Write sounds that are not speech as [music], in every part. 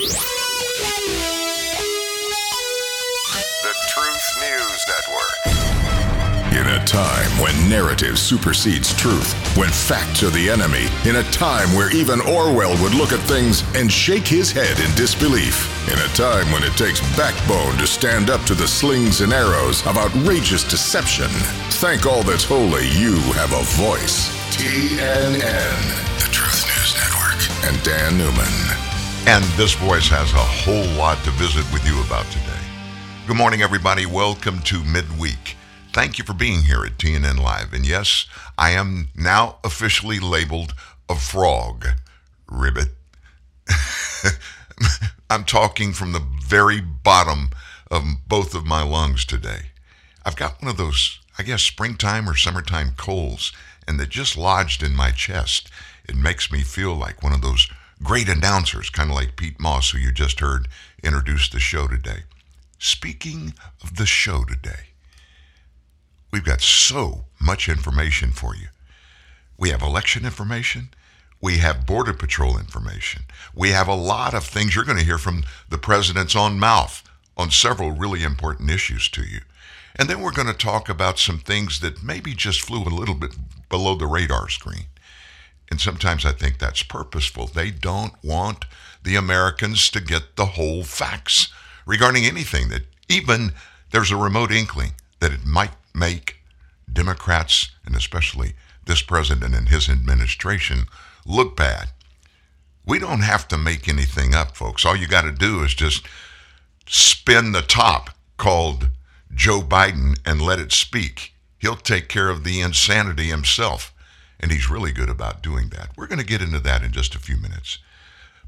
The Truth News Network. In a time when narrative supersedes truth, when facts are the enemy, in a time where even Orwell would look at things and shake his head in disbelief, in a time when it takes backbone to stand up to the slings and arrows of outrageous deception, thank all that's holy you have a voice. TNN, the Truth News Network, and Dan Newman. And this voice has a whole lot to visit with you about today. Good morning, everybody. Welcome to midweek. Thank you for being here at TNN Live. And yes, I am now officially labeled a frog. Ribbit. [laughs] I'm talking from the very bottom of both of my lungs today. I've got one of those, I guess, springtime or summertime colds, and they just lodged in my chest. It makes me feel like one of those great announcers, kind of like Pete Moss, who you just heard introduce the show today. Speaking of the show today, we've got so much information for you. We have election information. We have Border Patrol information. We have a lot of things you're going to hear from the president's own mouth on several really important issues to you. And then we're going to talk about some things that maybe just flew a little bit below the radar screen. And sometimes I think that's purposeful. They don't want the Americans to get the whole facts regarding anything that even there's a remote inkling that it might make Democrats and especially this president and his administration look bad. We don't have to make anything up, folks. All you got to do is just spin the top called Joe Biden and let it speak. He'll take care of the insanity himself. And he's really good about doing that. We're going to get into that in just a few minutes.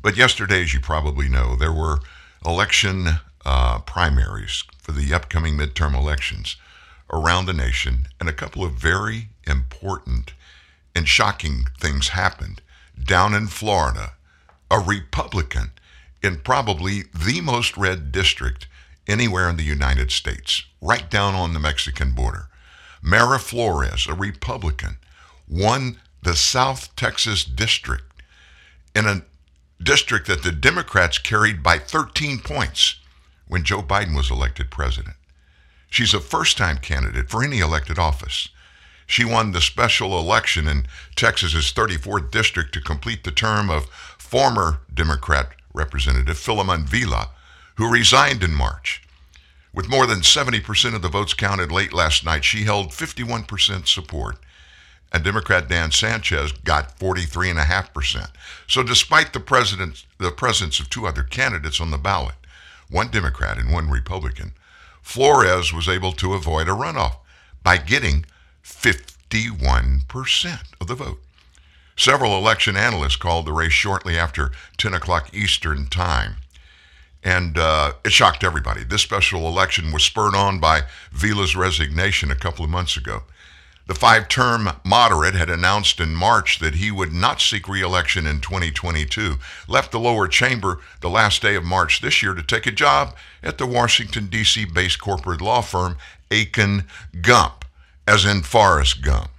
But yesterday, as you probably know, there were election uh, primaries for the upcoming midterm elections around the nation, and a couple of very important and shocking things happened. Down in Florida, a Republican in probably the most red district anywhere in the United States, right down on the Mexican border. Mayra Flores, a Republican, won the South Texas district in a district that the Democrats carried by 13 points when Joe Biden was elected president. She's a first time candidate for any elected office. She won the special election in Texas's 34th district to complete the term of former Democrat Representative Filemon Vela, who resigned in March. With more than 70% of the votes counted late last night, she held 51% support and Democrat Dan Sanchez got 43.5%. So despite the the presence of two other candidates on the ballot, one Democrat and one Republican, Flores was able to avoid a runoff by getting 51% of the vote. Several election analysts called the race shortly after 10 o'clock Eastern Time. And uh, it shocked everybody. This special election was spurred on by Vela's resignation a couple of months ago. The five term moderate had announced in March that he would not seek reelection in 2022, left the lower chamber the last day of March this year to take a job at the Washington, D.C. based corporate law firm Akin Gump, as in Forrest Gump.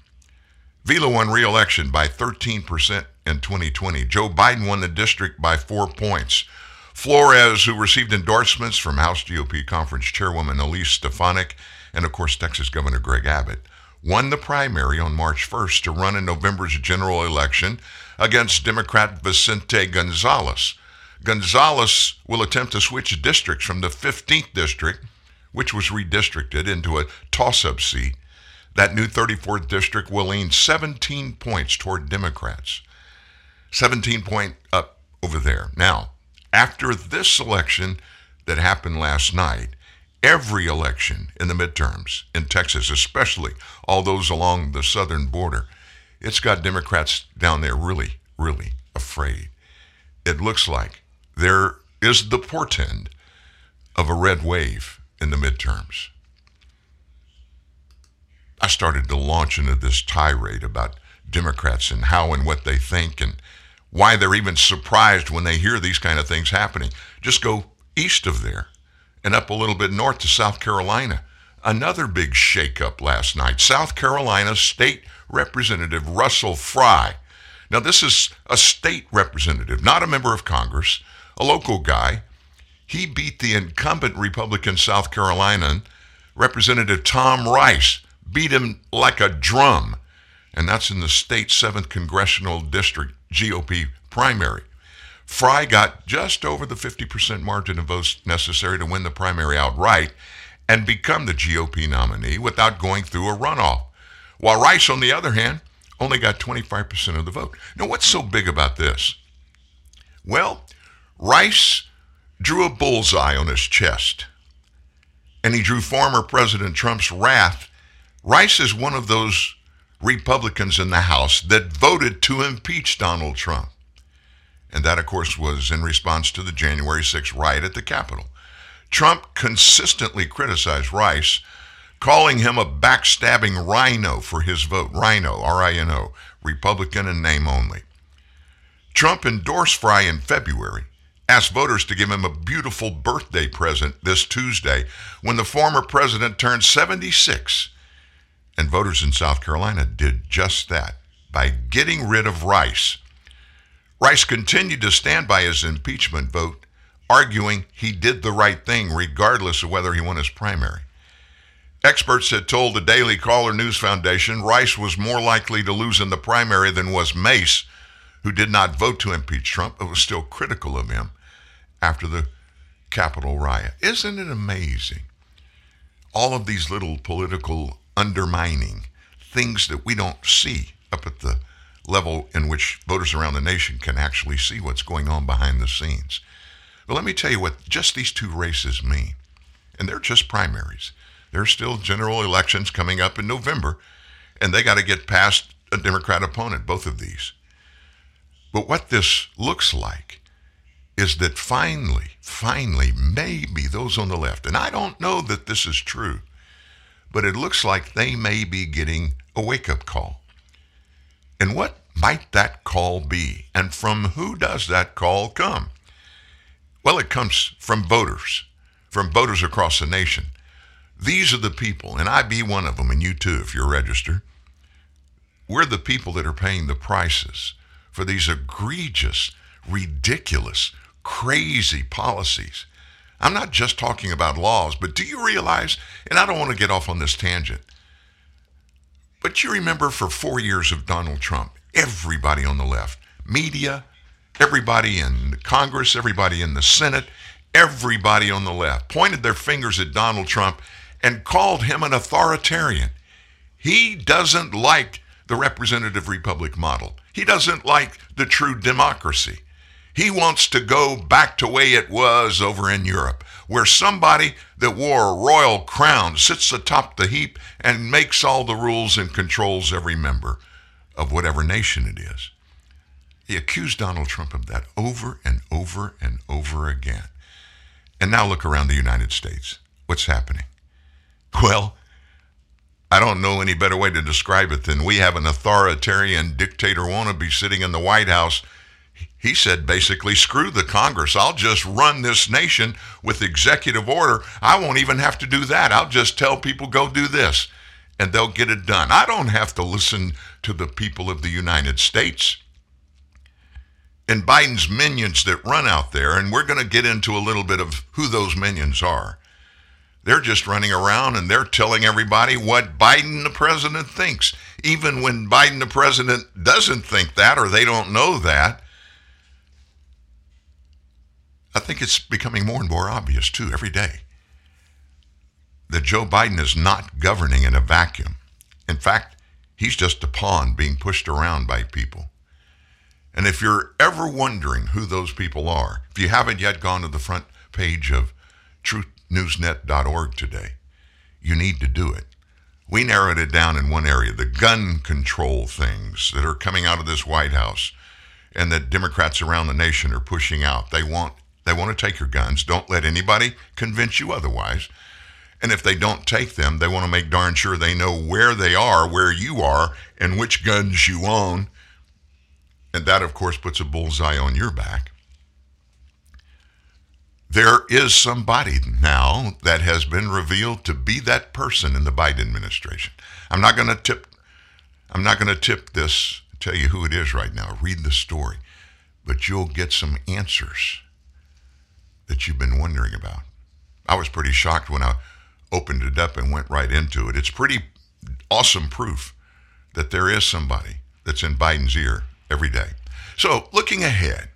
Vela won reelection by 13% in 2020. Joe Biden won the district by four points. Flores, who received endorsements from House GOP Conference Chairwoman Elise Stefanik and, of course, Texas Governor Greg Abbott, won the primary on March 1st to run in November's general election against Democrat Vicente Gonzalez. Gonzalez will attempt to switch districts from the 15th district, which was redistricted, into a toss up seat. That new 34th district will lean 17 points toward Democrats. 17 point up over there. Now, after this election that happened last night, every election in the midterms in Texas, especially all those along the southern border, it's got Democrats down there really, really afraid. It looks like there is the portend of a red wave in the midterms. I started to launch into this tirade about Democrats and how and what they think and why they're even surprised when they hear these kind of things happening. Just go east of there and up a little bit north to South Carolina. Another big shakeup last night. South Carolina State Representative Russell Fry. Now, this is a state representative, not a member of Congress, a local guy. He beat the incumbent Republican South Carolina Representative Tom Rice, beat him like a drum. And that's in the state's 7th Congressional District GOP primary. Fry got just over the 50% margin of votes necessary to win the primary outright and become the GOP nominee without going through a runoff. While Rice, on the other hand, only got 25% of the vote. Now, what's so big about this? Well, Rice drew a bullseye on his chest, and he drew former President Trump's wrath. Rice is one of those Republicans in the House that voted to impeach Donald Trump. And that, of course, was in response to the January 6th riot at the Capitol. Trump consistently criticized Rice, calling him a backstabbing rhino for his vote. Rhino, R I N O, Republican in name only. Trump endorsed Fry in February, asked voters to give him a beautiful birthday present this Tuesday when the former president turned 76 and voters in South Carolina did just that by getting rid of Rice. Rice continued to stand by his impeachment vote, arguing he did the right thing regardless of whether he won his primary. Experts had told the Daily Caller News Foundation Rice was more likely to lose in the primary than was Mace, who did not vote to impeach Trump but was still critical of him after the Capitol riot. Isn't it amazing? All of these little political undermining things that we don't see up at the level in which voters around the nation can actually see what's going on behind the scenes. But let me tell you what just these two races mean. And they're just primaries. There's still general elections coming up in November, and they got to get past a Democrat opponent, both of these. But what this looks like is that finally, finally, maybe those on the left, and I don't know that this is true, but it looks like they may be getting a wake up call. And what might that call be? And from who does that call come? Well, it comes from voters, from voters across the nation. These are the people, and I be one of them, and you too, if you're registered. We're the people that are paying the prices for these egregious, ridiculous, crazy policies I'm not just talking about laws, but do you realize, and I don't want to get off on this tangent, but you remember for four years of Donald Trump, everybody on the left, media, everybody in Congress, everybody in the Senate, everybody on the left pointed their fingers at Donald Trump and called him an authoritarian. He doesn't like the representative republic model. He doesn't like the true democracy. He wants to go back to way it was over in Europe, where somebody that wore a royal crown sits atop the heap and makes all the rules and controls every member of whatever nation it is. He accused Donald Trump of that over and over and over again. And now look around the United States. What's happening? [laughs] Well, I don't know any better way to describe it than we have an authoritarian dictator wannabe sitting in the White House he said basically, screw the Congress. I'll just run this nation with executive order. I won't even have to do that. I'll just tell people, go do this, and they'll get it done. I don't have to listen to the people of the United States. And Biden's minions that run out there, and we're going to get into a little bit of who those minions are. They're just running around and they're telling everybody what Biden the president thinks. Even when Biden the president doesn't think that or they don't know that, I think it's becoming more and more obvious, too, every day, that Joe Biden is not governing in a vacuum. In fact, he's just a pawn being pushed around by people. And if you're ever wondering who those people are, if you haven't yet gone to the front page of truthnewsnet.org today, you need to do it. We narrowed it down in one area the gun control things that are coming out of this White House and that Democrats around the nation are pushing out. They want they want to take your guns. Don't let anybody convince you otherwise. And if they don't take them, they want to make darn sure they know where they are, where you are, and which guns you own. And that, of course, puts a bullseye on your back. There is somebody now that has been revealed to be that person in the Biden administration. I'm not going to tip I'm not going to tip this, tell you who it is right now. Read the story. But you'll get some answers that you've been wondering about. I was pretty shocked when I opened it up and went right into it. It's pretty awesome proof that there is somebody that's in Biden's ear every day. So, looking ahead,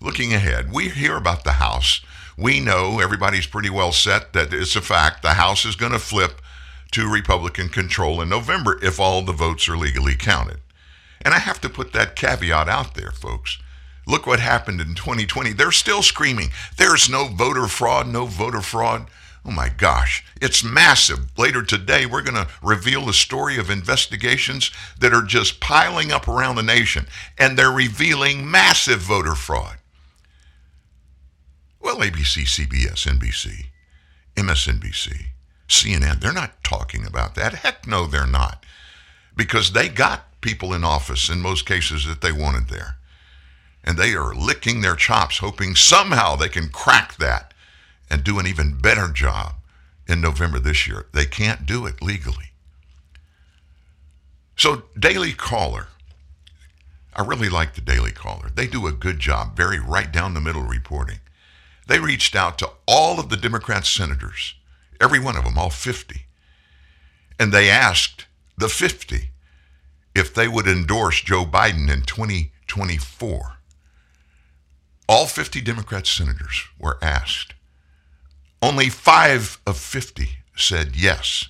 looking ahead, we hear about the House. We know everybody's pretty well set that it's a fact the House is going to flip to Republican control in November if all the votes are legally counted. And I have to put that caveat out there, folks. Look what happened in 2020. They're still screaming, there's no voter fraud, no voter fraud. Oh my gosh, it's massive. Later today, we're going to reveal the story of investigations that are just piling up around the nation, and they're revealing massive voter fraud. Well, ABC, CBS, NBC, MSNBC, CNN, they're not talking about that. Heck no, they're not. Because they got people in office in most cases that they wanted there. And they are licking their chops, hoping somehow they can crack that and do an even better job in November this year. They can't do it legally. So, Daily Caller. I really like the Daily Caller. They do a good job, very right down the middle reporting. They reached out to all of the Democrat senators, every one of them, all 50, and they asked the 50 if they would endorse Joe Biden in 2024. All 50 Democrat senators were asked. Only five of 50 said yes.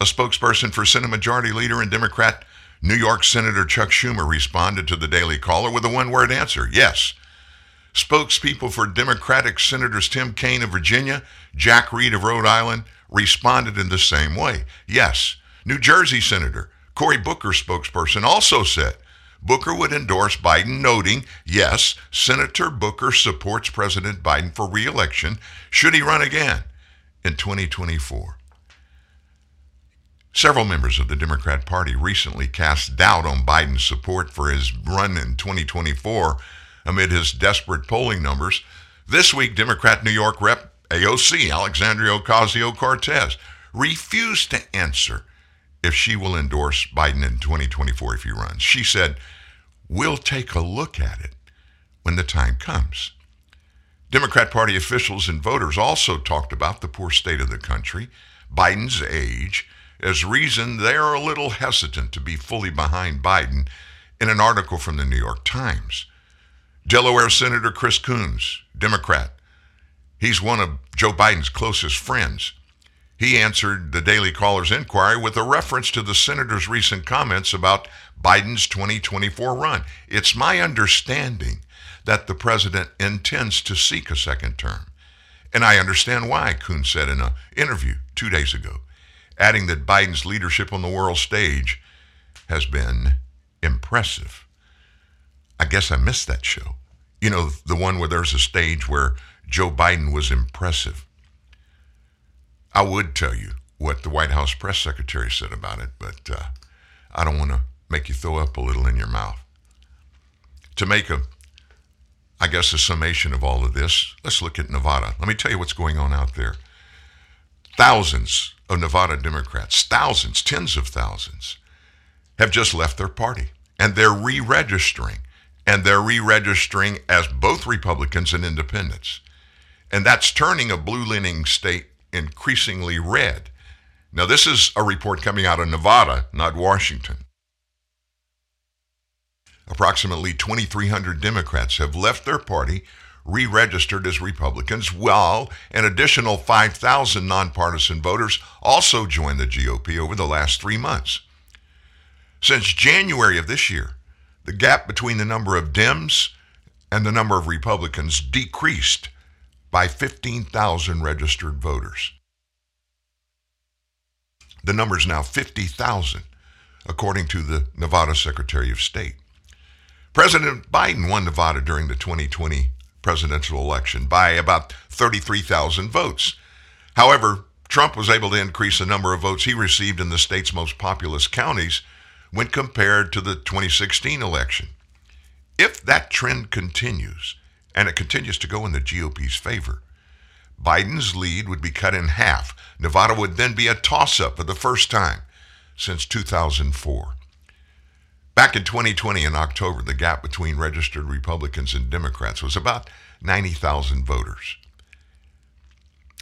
A spokesperson for Senate Majority Leader and Democrat New York Senator Chuck Schumer responded to the Daily Caller with a one word answer yes. Spokespeople for Democratic Senators Tim Kaine of Virginia, Jack Reed of Rhode Island responded in the same way yes. New Jersey Senator Cory Booker spokesperson also said Booker would endorse Biden, noting, yes, Senator Booker supports President Biden for reelection should he run again in 2024. Several members of the Democrat Party recently cast doubt on Biden's support for his run in 2024 amid his desperate polling numbers. This week, Democrat New York Rep AOC, Alexandria Ocasio Cortez, refused to answer if she will endorse Biden in 2024 if he runs. She said, We'll take a look at it when the time comes. Democrat Party officials and voters also talked about the poor state of the country, Biden's age, as reason they are a little hesitant to be fully behind Biden in an article from the New York Times. Delaware Senator Chris Coons, Democrat, he's one of Joe Biden's closest friends. He answered the Daily Caller's inquiry with a reference to the senator's recent comments about Biden's 2024 run. It's my understanding that the president intends to seek a second term. And I understand why, Coons said in an interview two days ago, adding that Biden's leadership on the world stage has been impressive. I guess I missed that show. You know, the one where there's a stage where Joe Biden was impressive. I would tell you what the White House press secretary said about it, but uh, I don't want to make you throw up a little in your mouth. To make a, I guess, a summation of all of this, let's look at Nevada. Let me tell you what's going on out there. Thousands of Nevada Democrats, thousands, tens of thousands, have just left their party and they're re registering. And they're re registering as both Republicans and independents. And that's turning a blue leaning state increasingly red. Now, this is a report coming out of Nevada, not Washington. Approximately 2,300 Democrats have left their party, re registered as Republicans, while an additional 5,000 nonpartisan voters also joined the GOP over the last three months. Since January of this year, the gap between the number of Dems and the number of Republicans decreased by 15,000 registered voters. The number is now 50,000, according to the Nevada Secretary of State. President Biden won Nevada during the 2020 presidential election by about 33,000 votes. However, Trump was able to increase the number of votes he received in the state's most populous counties when compared to the 2016 election. If that trend continues, and it continues to go in the GOP's favor, Biden's lead would be cut in half. Nevada would then be a toss up for the first time since 2004. Back in 2020 in October, the gap between registered Republicans and Democrats was about 90,000 voters.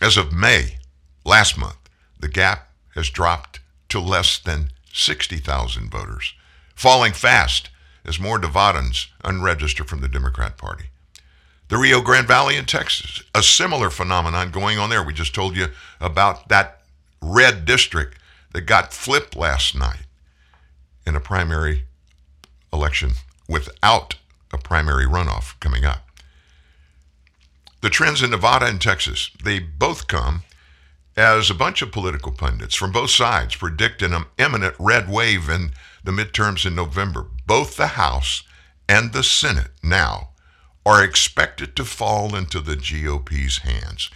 As of May last month, the gap has dropped to less than 60,000 voters, falling fast as more Nevadans unregister from the Democrat Party. The Rio Grande Valley in Texas, a similar phenomenon going on there. We just told you about that red district that got flipped last night in a primary election without a primary runoff coming up. The trends in Nevada and Texas, they both come as a bunch of political pundits from both sides predict an imminent red wave in the midterms in November. Both the House and the Senate now are expected to fall into the GOP's hands.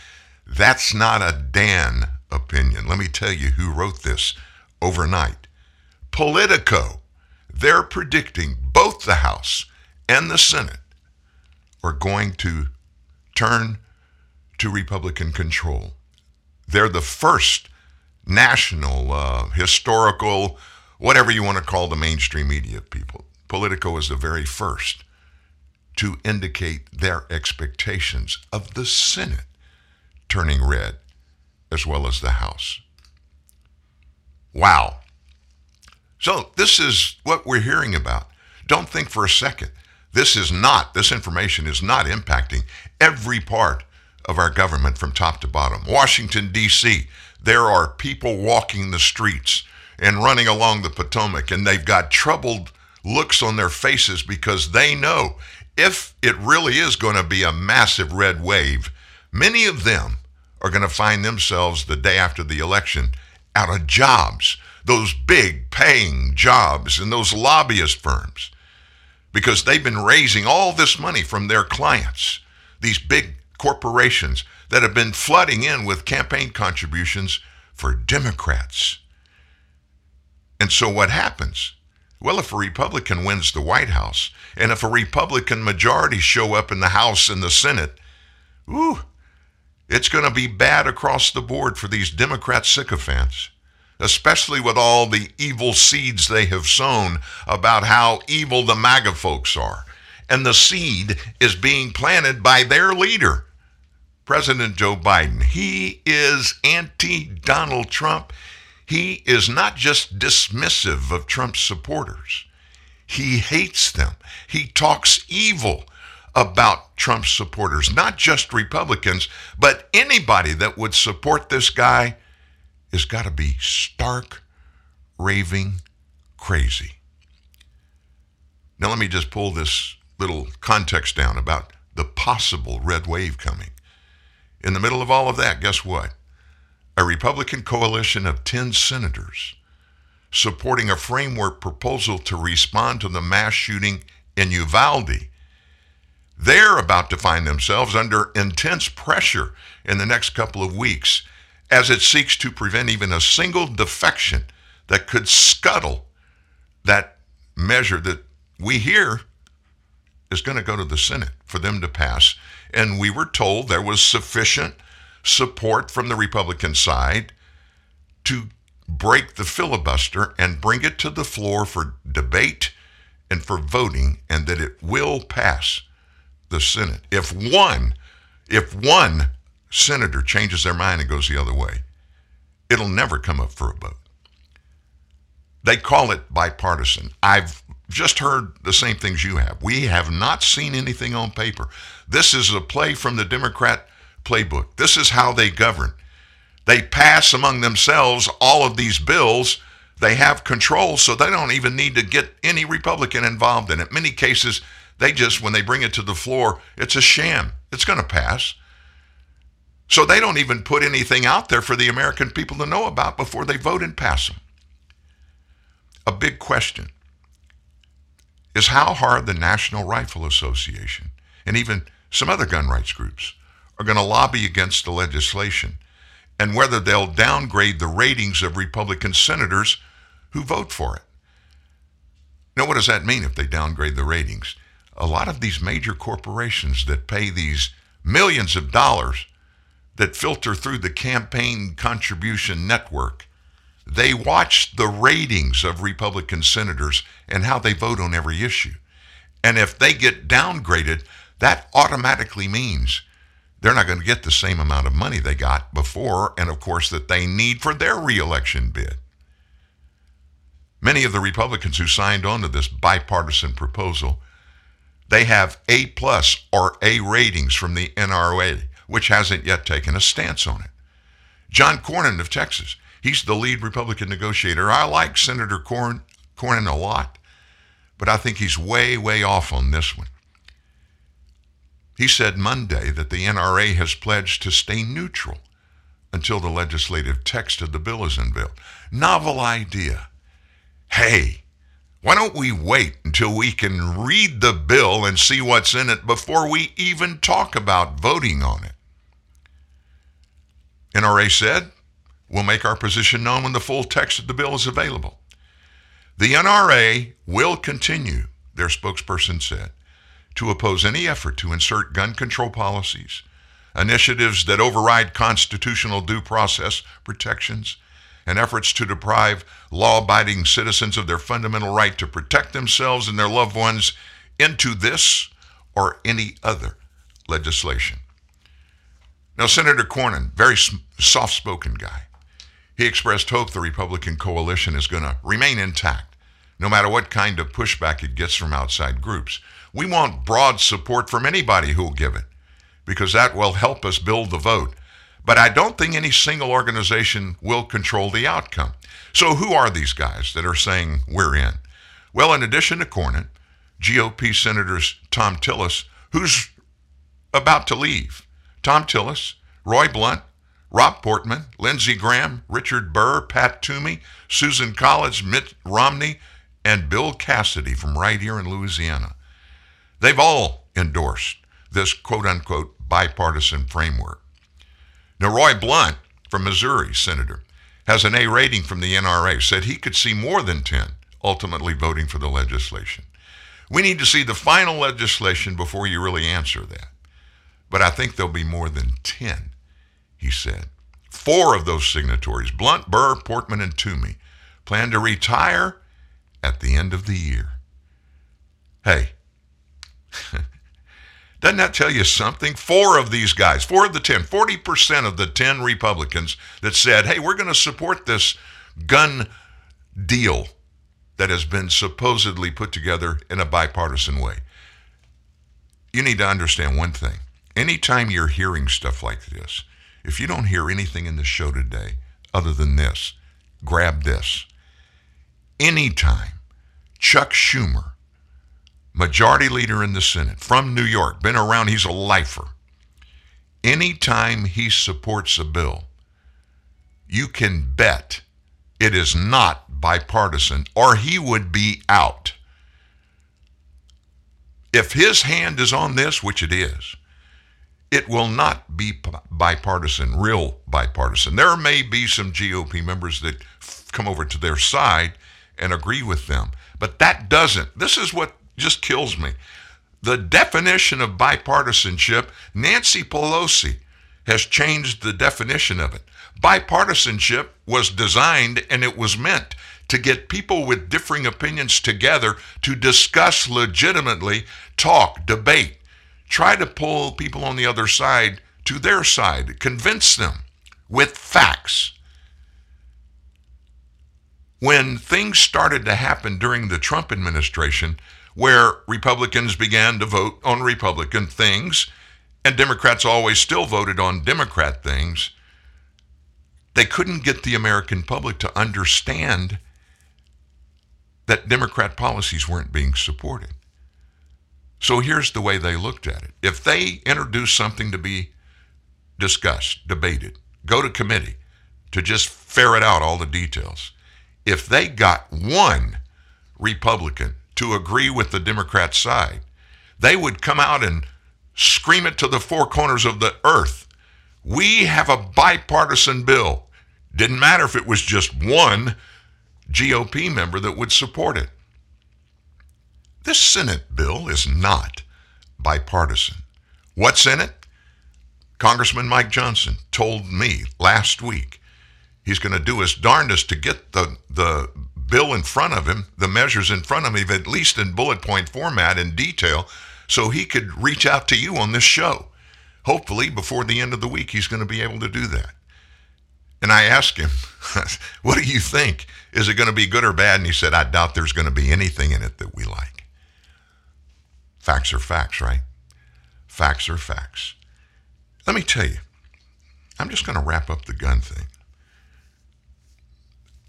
That's not a Dan opinion. Let me tell you who wrote this overnight. Politico they're predicting both the House and the Senate are going to turn to Republican control. They're the first national, uh, historical, whatever you want to call the mainstream media people. Politico is the very first to indicate their expectations of the Senate turning red as well as the House. Wow. So, this is what we're hearing about. Don't think for a second. This is not, this information is not impacting every part of our government from top to bottom. Washington, D.C., there are people walking the streets and running along the Potomac, and they've got troubled looks on their faces because they know if it really is going to be a massive red wave, many of them are going to find themselves the day after the election out of jobs those big paying jobs in those lobbyist firms because they've been raising all this money from their clients, these big corporations that have been flooding in with campaign contributions for Democrats. And so what happens? Well, if a Republican wins the White House, and if a Republican majority show up in the House and the Senate, ooh, it's going to be bad across the board for these Democrat sycophants especially with all the evil seeds they have sown about how evil the MAGA folks are. And the seed is being planted by their leader, President Joe Biden. He is anti Donald Trump. He is not just dismissive of Trump's supporters, he hates them. He talks evil about Trump's supporters, not just Republicans, but anybody that would support this guy has got to be stark, raving crazy. Now, let me just pull this little context down about the possible red wave coming. In the middle of all of that, guess what? A Republican coalition of 10 senators supporting a framework proposal to respond to the mass shooting in Uvalde. They're about to find themselves under intense pressure in the next couple of weeks as it seeks to prevent even a single defection that could scuttle that measure that we hear is going to go to the Senate for them to pass. And we were told there was sufficient support from the Republican side to break the filibuster and bring it to the floor for debate and for voting, and that it will pass the Senate. If one, if one senator changes their mind and goes the other way, it'll never come up for a vote. They call it bipartisan. I've just heard the same things you have. We have not seen anything on paper. This is a play from the Democrat playbook. This is how they govern. They pass among themselves all of these bills. They have control, so they don't even need to get any Republican involved in it. Many cases, they just, when they bring it to the floor, it's a sham. It's going to pass. So they don't even put anything out there for the American people to know about before they vote and pass them. A big question is how hard the National Rifle Association and even some other gun rights groups are going to lobby against the legislation and whether they'll downgrade the ratings of Republican senators who vote for it. Now, what does that mean if they downgrade the ratings? A lot of these major corporations that pay these millions of dollars that filter through the campaign contribution network, They watch the ratings of Republican senators and how they vote on every issue. And if they get downgraded, that automatically means they're not going to get the same amount of money they got before, and of course, that they need for their reelection bid. Many of the Republicans who signed on to this bipartisan proposal, they have A plus or A ratings from the NRA, which hasn't yet taken a stance on it. John Cornyn of Texas, he's the lead Republican negotiator. I like Senator Corn, Cornyn a lot, but I think he's way, way off on this one. He said Monday that the NRA has pledged to stay neutral until the legislative text of the bill is unveiled. Novel idea. Hey, why don't we wait until we can read the bill and see what's in it before we even talk about voting on it? NRA said, We'll make our position known when the full text of the bill is available. The NRA will continue, their spokesperson said, to oppose any effort to insert gun control policies, initiatives that override constitutional due process protections, and efforts to deprive law abiding citizens of their fundamental right to protect themselves and their loved ones into this or any other legislation. Now, Senator Cornyn, very soft spoken guy, he expressed hope the Republican coalition is going to remain intact, no matter what kind of pushback it gets from outside groups. We want broad support from anybody who will give it, because that will help us build the vote. But I don't think any single organization will control the outcome. So, who are these guys that are saying we're in? Well, in addition to Cornyn, GOP Senators Thom Tillis, who's about to leave, Thom Tillis, Roy Blunt, Rob Portman, Lindsey Graham, Richard Burr, Pat Toomey, Susan Collins, Mitt Romney, and Bill Cassidy from right here in Louisiana. They've all endorsed this quote unquote bipartisan framework. Now, Roy Blunt from Missouri, Senator, has an A rating from the NRA, said he could see more than 10 ultimately voting for the legislation. We need to see the final legislation before you really answer that. But I think there'll be more than 10, he said. Four of those signatories, Blunt, Burr, Portman, and Toomey, plan to retire at the end of the year. Hey, [laughs] doesn't that tell you something? Four of these guys, four of the 10, 40% of the 10 Republicans that said, hey, we're going to support this gun deal that has been supposedly put together in a bipartisan way. You need to understand one thing. Anytime you're hearing stuff like this, if you don't hear anything in the show today other than this, grab this. Anytime Chuck Schumer majority leader in the Senate from New York, been around, he's a lifer. Anytime he supports a bill, you can bet it is not bipartisan or he would be out. If his hand is on this, which it is, it will not be bipartisan, real bipartisan. There may be some GOP members that come over to their side and agree with them, but that doesn't. This is what just kills me. The definition of bipartisanship, Nancy Pelosi has changed the definition of it. Bipartisanship was designed and it was meant to get people with differing opinions together to discuss legitimately, talk, debate, try to pull people on the other side to their side, convince them with facts. When things started to happen during the Trump administration, where Republicans began to vote on Republican things and Democrats always still voted on Democrat things, they couldn't get the American public to understand that Democrat policies weren't being supported. So here's the way they looked at it. If they introduced something to be discussed, debated, go to committee to just ferret out all the details, if they got one Republican to agree with the Democrat side, they would come out and scream it to the four corners of the earth. We have a bipartisan bill. Didn't matter if it was just one GOP member that would support it. This Senate bill is not bipartisan. What's in it? Congressman Mike Johnson told me last week He's going to do his darndest to get the, the bill in front of him, the measures in front of him, at least in bullet point format in detail, so he could reach out to you on this show. Hopefully, before the end of the week, he's going to be able to do that. And I asked him, [laughs] What do you think? Is it going to be good or bad? And he said, I doubt there's going to be anything in it that we like. Facts are facts, right? Facts are facts. Let me tell you, I'm just going to wrap up the gun thing.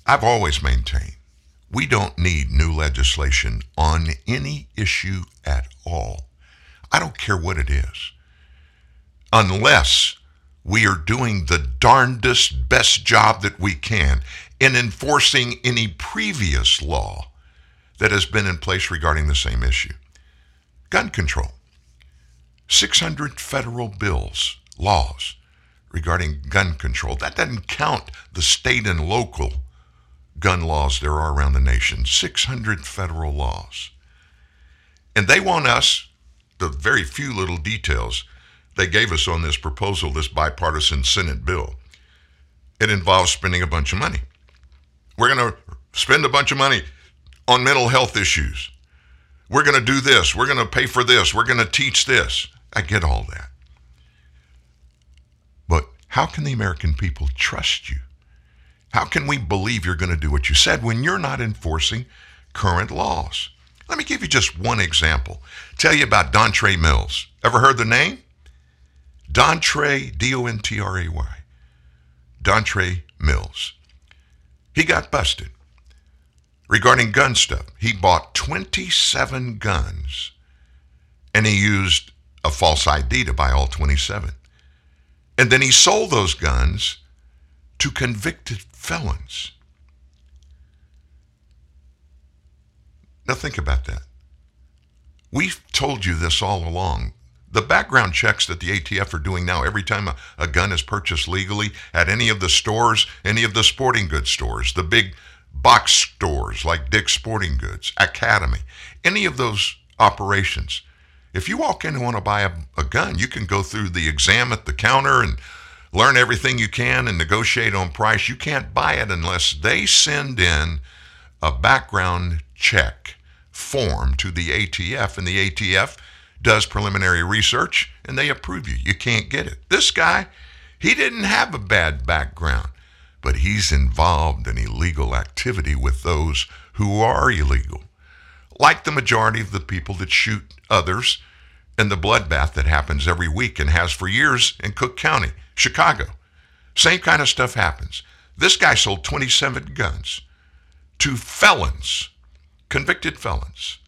I've always maintained we don't need new legislation on any issue at all. I don't care what it is. Unless we are doing the darndest best job that we can in enforcing any previous law that has been in place regarding the same issue. Gun control. 600 federal bills, laws regarding gun control. That doesn't count the state and local gun laws there are around the nation 600 federal laws. And they want us, the very few little details they gave us on this proposal, this bipartisan Senate bill, it involves spending a bunch of money. We're going to spend a bunch of money on mental health issues. We're going to do this. We're going to pay for this. We're going to teach this. I get all that. But how can the American people trust you? How can we believe you're going to do what you said when you're not enforcing current laws? Let me give you just one example. Tell you about Dontray Mills. Ever heard the name? Dontray, D O N T R A Y. Dontray Mills. He got busted regarding gun stuff. He bought 27 guns and he used a false ID to buy all 27. And then he sold those guns to convicted felons. Now, think about that. We've told you this all along. The background checks that the ATF are doing now, every time a, a, gun is purchased legally at any of the stores, any of the sporting goods stores, the big box stores like Dick's Sporting Goods, Academy, any of those operations, if you walk in and want to buy a, a gun, you can go through the exam at the counter and learn everything you can and negotiate on price. You can't buy it unless they send in a background check form to the ATF, and the ATF does preliminary research and they approve you. You can't get it. This guy, he didn't have a bad background, but he's involved in illegal activity with those who are illegal. Like the majority of the people that shoot others and the bloodbath that happens every week and has for years in Cook County. Chicago. Same kind of stuff happens. This guy sold 27 guns to felons, convicted felons.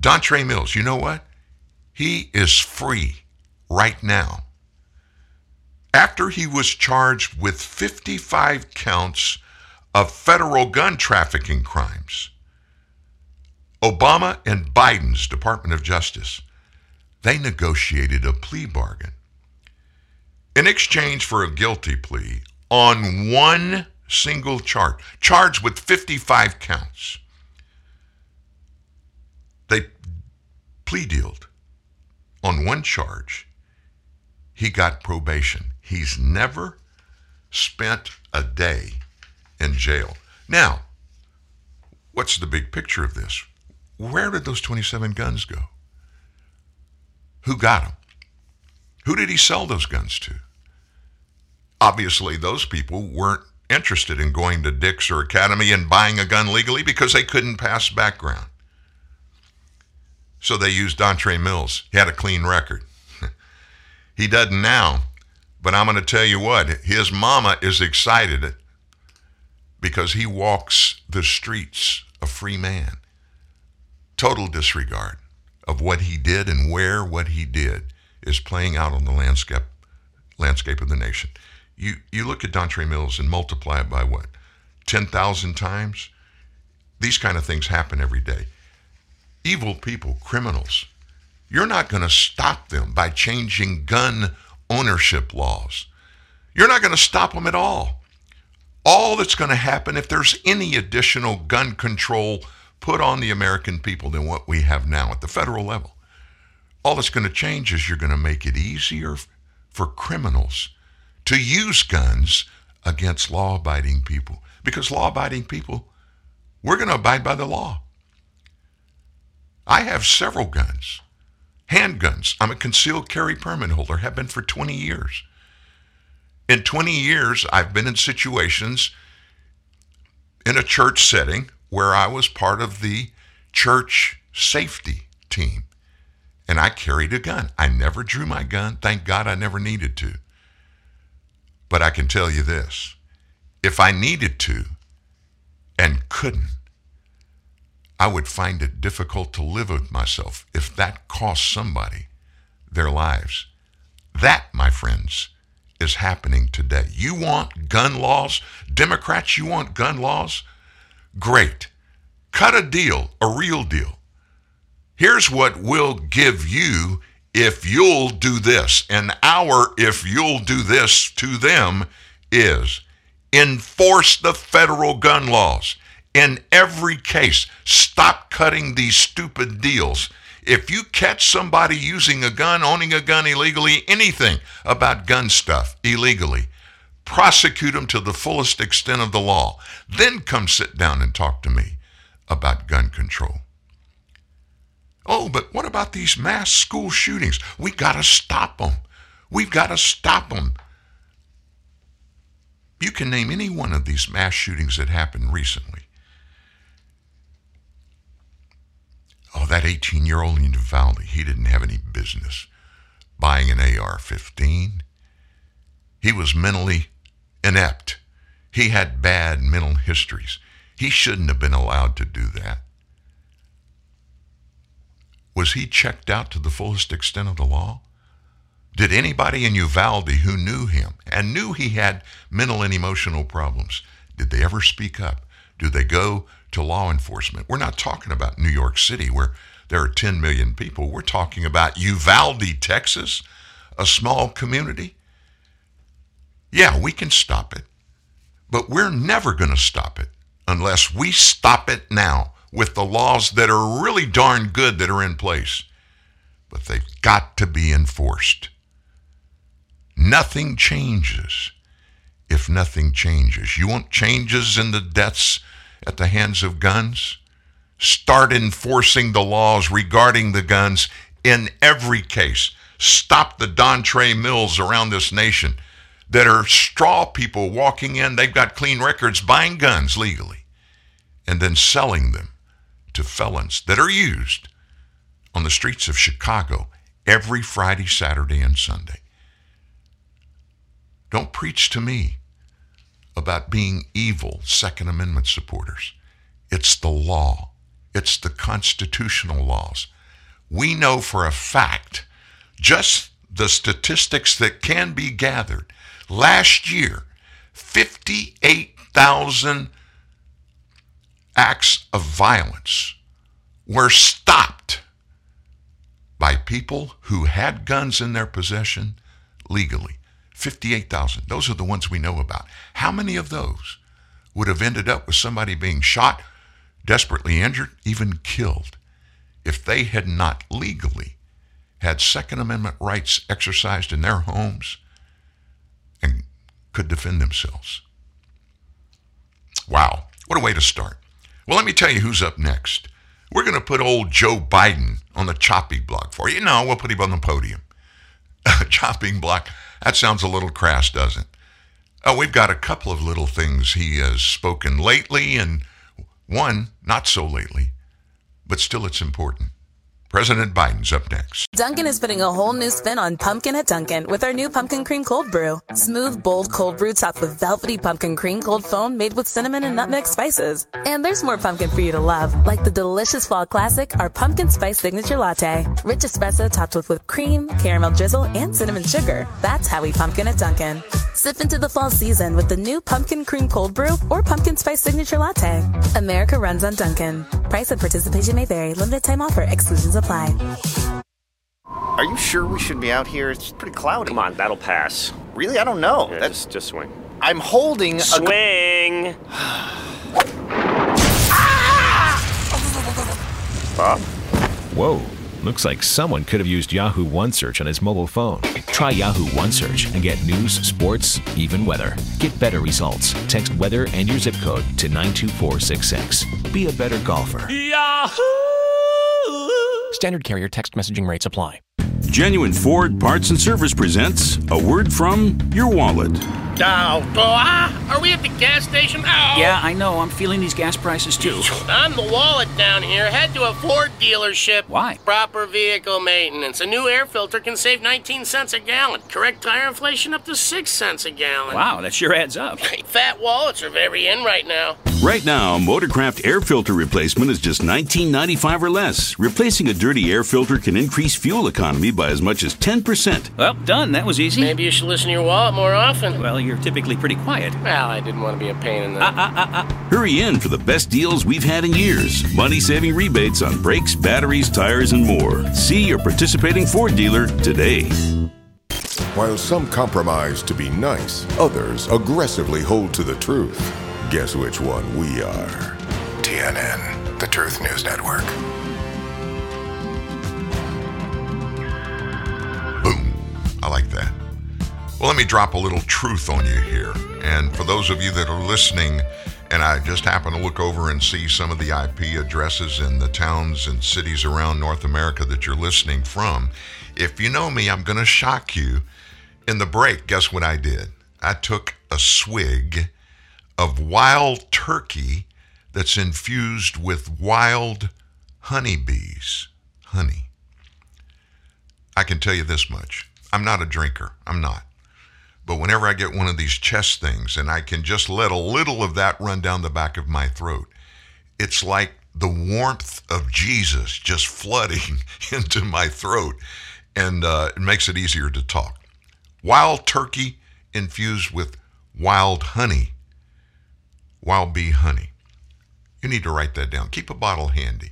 Dontray Mills, you know what? He is free right now. After he was charged with 55 counts of federal gun trafficking crimes, Obama and Biden's Department of Justice, they negotiated a plea bargain in exchange for a guilty plea on one single charge, charged with 55 counts. They plea dealed on one charge. He got probation. He's never spent a day in jail. Now, what's the big picture of this? Where did those 27 guns go? Who got them? Who did he sell those guns to? Obviously, those people weren't interested in going to Dick's or Academy and buying a gun legally because they couldn't pass background. So they used Dontray Mills. He had a clean record. [laughs] he doesn't now, but I'm going to tell you what, his mama is excited because he walks the streets a free man. Total disregard of what he did and where what he did is playing out on the landscape landscape of the nation. You you look at Dontray Mills and multiply it by what? 10,000 times? These kind of things happen every day. Evil people, criminals. You're not going to stop them by changing gun ownership laws. You're not going to stop them at all. All that's going to happen if there's any additional gun control put on the American people than what we have now at the federal level. All that's going to change is you're going to make it easier for criminals to use guns against law abiding people. Because law abiding people, we're going to abide by the law. I have several guns, handguns. I'm a concealed carry permit holder, have been for 20 years. In 20 years, I've been in situations in a church setting where I was part of the church safety team and I carried a gun. I never drew my gun. Thank God I never needed to. But I can tell you this if I needed to and couldn't, I would find it difficult to live with myself if that cost somebody their lives. That, my friends, is happening today. You want gun laws? Democrats, you want gun laws? Great. Cut a deal, a real deal. Here's what we'll give you if you'll do this. And our if you'll do this to them is enforce the federal gun laws. In every case, stop cutting these stupid deals. If you catch somebody using a gun, owning a gun illegally, anything about gun stuff illegally, prosecute them to the fullest extent of the law. Then come sit down and talk to me about gun control. Oh, but what about these mass school shootings? We got to stop them. We've got to stop them. You can name any one of these mass shootings that happened recently. Oh, that 18 year old in Uvalde, he didn't have any business buying an AR 15. He was mentally inept. He had bad mental histories. He shouldn't have been allowed to do that. Was he checked out to the fullest extent of the law? Did anybody in Uvalde who knew him and knew he had mental and emotional problems, did they ever speak up? Do they go to law enforcement? We're not talking about New York City where there are 10 million people. We're talking about Uvalde, Texas, a small community. Yeah, we can stop it, but we're never going to stop it unless we stop it now with the laws that are really darn good that are in place. But they've got to be enforced. Nothing changes if nothing changes. You want changes in the deaths at the hands of guns? Start enforcing the laws regarding the guns in every case. Stop the Dontray Mills around this nation that are straw people walking in. They've got clean records buying guns legally and then selling them to felons that are used on the streets of Chicago every Friday, Saturday, and Sunday. Don't preach to me about being evil Second Amendment supporters. It's the law, it's the constitutional laws. We know for a fact just the statistics that can be gathered. Last year, 58,000 acts of violence were stopped by people who had guns in their possession legally. 58,000. Those are the ones we know about. How many of those would have ended up with somebody being shot, desperately injured, even killed, if they had not legally had Second Amendment rights exercised in their homes and could defend themselves? Wow, what a way to start. Well, let me tell you who's up next. We're going to put old Joe Biden on the chopping block for you. No, we'll put him on the podium. [laughs] chopping block. That sounds a little crass, doesn't it? Oh, we've got a couple of little things he has spoken lately, and one not so lately, but still it's important. President Biden's up next. Dunkin' is putting a whole new spin on pumpkin at Dunkin' with our new pumpkin cream cold brew. Smooth, bold cold brew topped with velvety pumpkin cream cold foam made with cinnamon and nutmeg spices. And there's more pumpkin for you to love, like the delicious fall classic, our pumpkin spice signature latte. Rich espresso topped with whipped cream, caramel drizzle, and cinnamon sugar. That's how we pumpkin at Dunkin'. Sip into the fall season with the new pumpkin cream cold brew or pumpkin spice signature latte. America runs on Dunkin'. Price and participation may vary. Limited time offer. Exclusions apply. Are you sure we should be out here? It's pretty cloudy. Come on, that'll pass. Really? I don't know. Yeah, That's just, just swing. I'm holding a Swing! [sighs] Bob? Whoa, looks like someone could have used Yahoo OneSearch on his mobile phone. Try Yahoo One Search and get news, sports, even weather. Get better results. Text weather and your zip code to 92466. Be a better golfer. Yahoo! Standard carrier text messaging rates apply. Genuine Ford Parts and Service presents a word from your wallet. Oh, ah, are we at the gas station? Oh. Yeah, I know. I'm feeling these gas prices too. I'm the wallet down here. Head to a Ford dealership. Why? Proper vehicle maintenance. A new air filter can save 19 cents a gallon. Correct tire inflation up to 6 cents a gallon. Wow, that sure adds up. Fat wallets are very in right now. Right now, Motorcraft air filter replacement is just $19.95 or less. Replacing a dirty air filter can increase fuel economy by as much as 10%. Well, done. That was easy. Maybe you should listen to your wallet more often. Well, you're typically pretty quiet. Well, I didn't want to be a pain in the. Uh, uh, uh, uh. Hurry in for the best deals we've had in years. Money saving rebates on brakes, batteries, tires, and more. See your participating Ford dealer today. While some compromise to be nice, others aggressively hold to the truth. Guess which one we are? TNN, the Truth News Network. I like that. Well, let me drop a little truth on you here. And for those of you that are listening, and I just happen to look over and see some of the IP addresses in the towns and cities around North America that you're listening from, if you know me, I'm going to shock you. In the break, guess what I did? I took a swig of wild turkey that's infused with wild honeybees. Honey. I can tell you this much I'm not a drinker. I'm not. But whenever I get one of these chest things and I can just let a little of that run down the back of my throat, it's like the warmth of Jesus just flooding [laughs] into my throat and uh, it makes it easier to talk. Wild turkey infused with wild honey, wild bee honey. You need to write that down. Keep a bottle handy.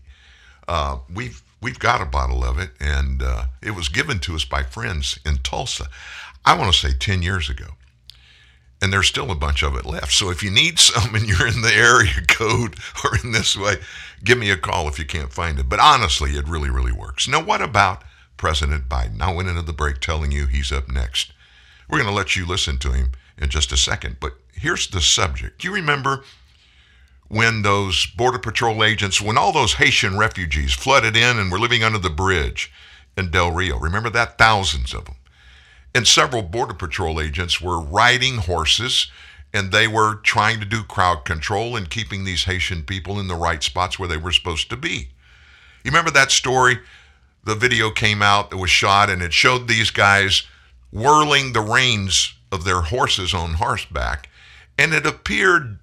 Uh, we've we've got a bottle of it, and uh, it was given to us by friends in Tulsa. I want to say 10 years ago. And there's still a bunch of it left. So if you need [laughs] some and you're in the area code [laughs] or in this way, give me a call if you can't find it. But honestly, it really, really works. Now, what about President Biden? I went into the break telling you he's up next. We're going to let you listen to him in just a second. But here's the subject. You remember when those Border Patrol agents, when all those Haitian refugees flooded in and were living under the bridge in Del Rio? Remember that? Thousands of them. And several Border Patrol agents were riding horses and they were trying to do crowd control and keeping these Haitian people in the right spots where they were supposed to be. You remember that story? The video came out that was shot and it showed these guys whirling the reins of their horses on horseback. And it appeared,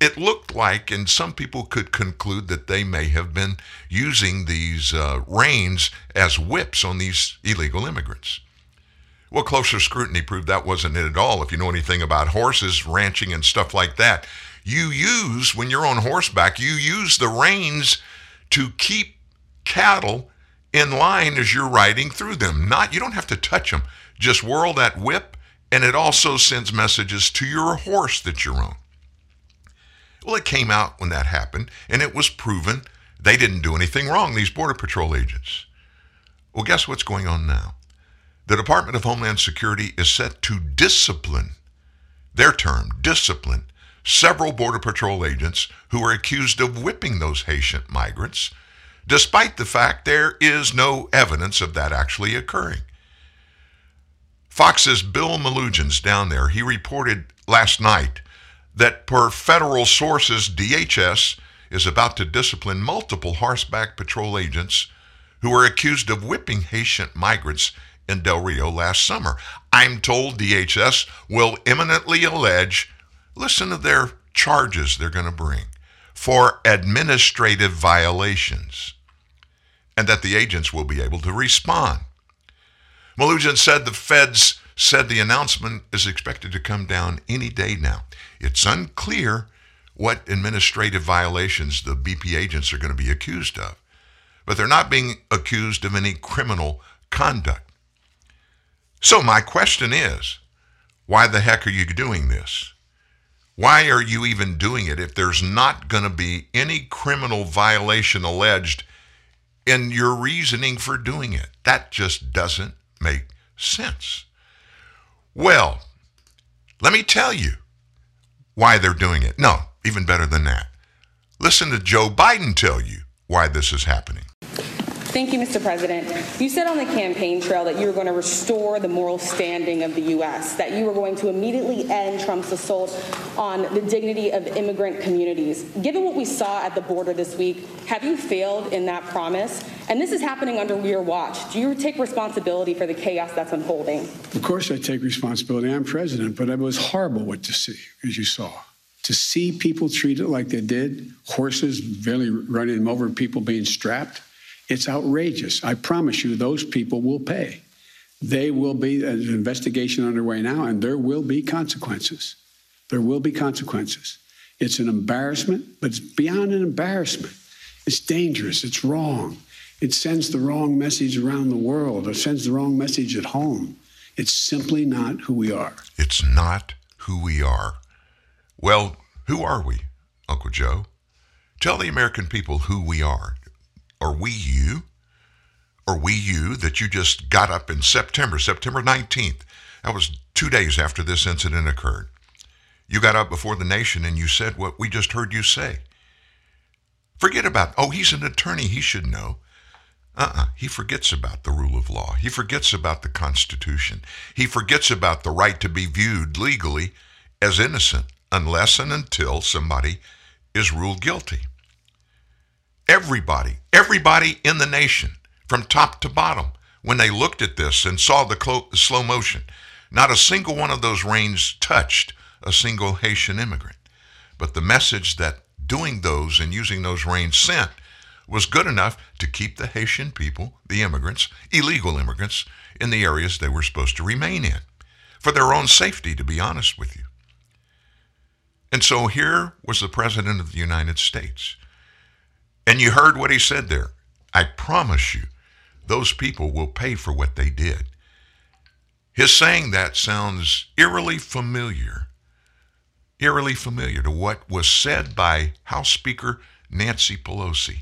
it looked like, and some people could conclude that they may have been using these uh, reins as whips on these illegal immigrants. Well, closer scrutiny proved that wasn't it at all. If you know anything about horses, ranching, and stuff like that, you use, when you're on horseback, you use the reins to keep cattle in line as you're riding through them. Not, you don't have to touch them. Just whirl that whip, and it also sends messages to your horse that you're on. Well, it came out when that happened, and it was proven they didn't do anything wrong, these Border Patrol agents. Well, guess what's going on now? The Department of Homeland Security is set to discipline, their term, discipline, several Border Patrol agents who are accused of whipping those Haitian migrants, despite the fact there is no evidence of that actually occurring. Fox's Bill Melugin's down there, he reported last night that per federal sources, DHS is about to discipline multiple horseback patrol agents who are accused of whipping Haitian migrants in Del Rio last summer. I'm told DHS will imminently allege, listen to their charges they're going to bring, for administrative violations, and that the agents will be able to respond. Melugin said the feds said the announcement is expected to come down any day now. It's unclear what administrative violations the BP agents are going to be accused of, but they're not being accused of any criminal conduct. So, my question is why the heck are you doing this? Why are you even doing it if there's not going to be any criminal violation alleged in your reasoning for doing it? That just doesn't make sense. Well, let me tell you why they're doing it. No, even better than that. Listen to Joe Biden tell you why this is happening. Thank you, Mr. President. You said on the campaign trail that you were going to restore the moral standing of the U.S., that you were going to immediately end Trump's assault on the dignity of immigrant communities. Given what we saw at the border this week, have you failed in that promise? And this is happening under your watch. Do you take responsibility for the chaos that's unfolding? Of course, I take responsibility. I'm president, but it was horrible what to see, as you saw. To see people treated like they did, horses barely running them over, people being strapped it's outrageous. I promise you, those people will pay. They will be, uh, an investigation underway now, and there will be consequences. There will be consequences. It's an embarrassment, but it's beyond an embarrassment. It's dangerous. It's wrong. It sends the wrong message around the world. It sends the wrong message at home. It's simply not who we are. It's not who we are. Well, who are we, Uncle Joe? Tell the American people who we are. Are we you? Are we you that you just got up in September, September 19th? That was two days after this incident occurred. You got up before the nation and you said what we just heard you say. Forget about, oh, he's an attorney, he should know. Uh-uh. He forgets about the rule of law. He forgets about the Constitution. He forgets about the right to be viewed legally as innocent unless and until somebody is ruled guilty. Everybody, everybody in the nation, from top to bottom, when they looked at this and saw the clo- slow motion, not a single one of those reins touched a single Haitian immigrant. But the message that doing those and using those reins sent was good enough to keep the Haitian people, the immigrants, illegal immigrants, in the areas they were supposed to remain in, for their own safety, to be honest with you. And so here was the President of the United States and you heard what he said there. I promise you, those people will pay for what they did. His saying that sounds eerily familiar, eerily familiar to what was said by House Speaker Nancy Pelosi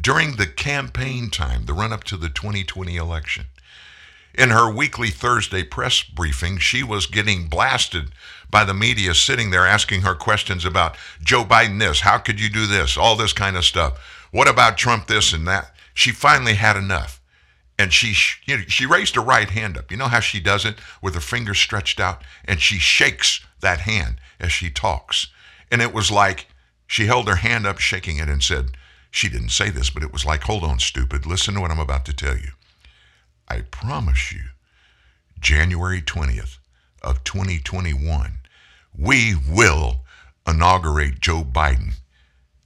during the campaign time, the run up to the 2020 election. In her weekly Thursday press briefing, she was getting blasted by the media sitting there asking her questions about Joe Biden this, how could you do this, all this kind of stuff. What about Trump this and that? She finally had enough. And she you know, she raised her right hand up. You know how she does it with her fingers stretched out and she shakes that hand as she talks. And it was like she held her hand up shaking it and said, she didn't say this, but it was like, "Hold on, stupid. Listen to what I'm about to tell you." I promise you, January 20th of 2021, we will inaugurate Joe Biden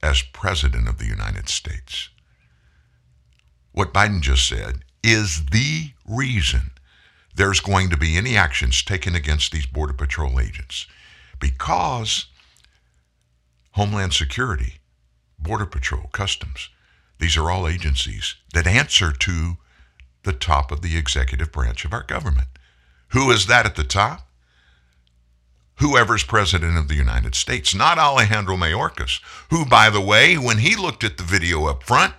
as President of the United States. What Biden just said is the reason there's going to be any actions taken against these Border Patrol agents because Homeland Security, Border Patrol, Customs, these are all agencies that answer to the top of the executive branch of our government. Who is that at the top? Whoever's president of the United States, not Alejandro Mayorkas, who, by the way, when he looked at the video up front,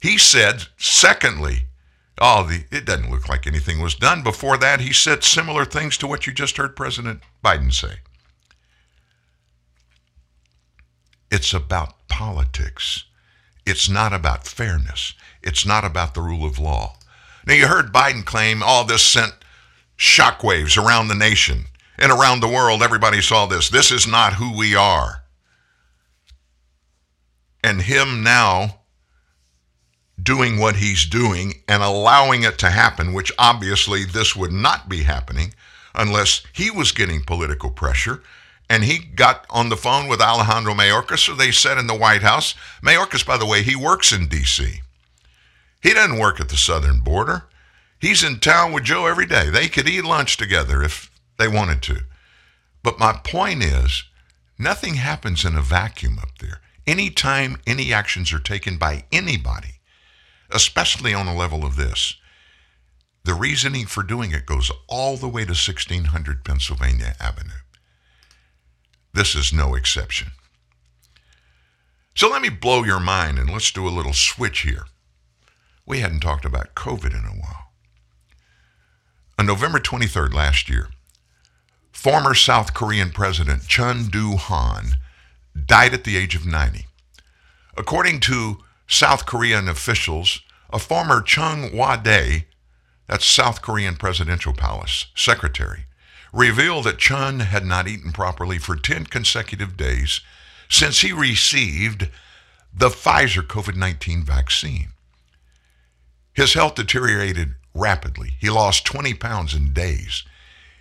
he said, secondly, oh, the, it doesn't look like anything was done. Before that, he said similar things to what you just heard President Biden say. It's about politics. It's not about fairness. It's not about the rule of law. Now, you heard Biden claim all this sent shockwaves around the nation and around the world, everybody saw this. This is not who we are. And him now doing what he's doing and allowing it to happen, which obviously this would not be happening unless he was getting political pressure. And he got on the phone with Alejandro Mayorkas, so they said in the White House. Mayorkas, by the way, he works in D.C. He doesn't work at the southern border. He's in town with Joe every day. They could eat lunch together if they wanted to. But my point is, nothing happens in a vacuum up there. Anytime any actions are taken by anybody, especially on a level of this, the reasoning for doing it goes all the way to 1600 Pennsylvania Avenue. This is no exception. So let me blow your mind and let's do a little switch here. We hadn't talked about COVID in a while. On November 23rd last year, former South Korean President Chun Doo-han died at the age of 90. According to South Korean officials, a former Cheong Wa Dae, that's South Korean Presidential Palace secretary, revealed that Chun had not eaten properly for 10 consecutive days since he received the Pfizer COVID 19 vaccine. His health deteriorated rapidly. He lost 20 pounds in days.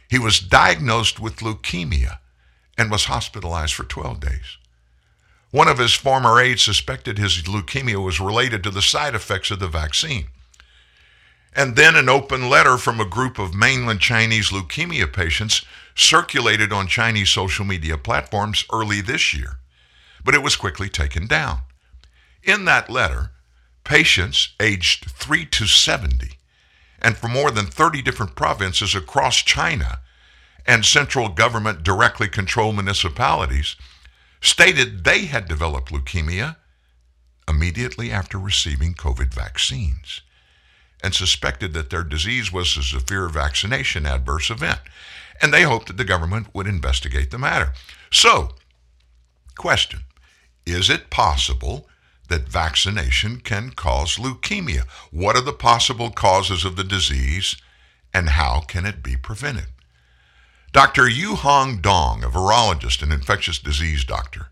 He was diagnosed with leukemia and was hospitalized for 12 days. One of his former aides suspected his leukemia was related to the side effects of the vaccine. And then an open letter from a group of mainland Chinese leukemia patients circulated on Chinese social media platforms early this year, but it was quickly taken down. In that letter, patients aged 3 to 70 and from more than 30 different provinces across China and central government directly controlled municipalities stated they had developed leukemia immediately after receiving COVID vaccines and suspected that their disease was a severe vaccination adverse event. And they hoped that the government would investigate the matter. So, question Is it possible that vaccination can cause leukemia? What are the possible causes of the disease and how can it be prevented? Dr. Yuhong Dong, a virologist and infectious disease doctor,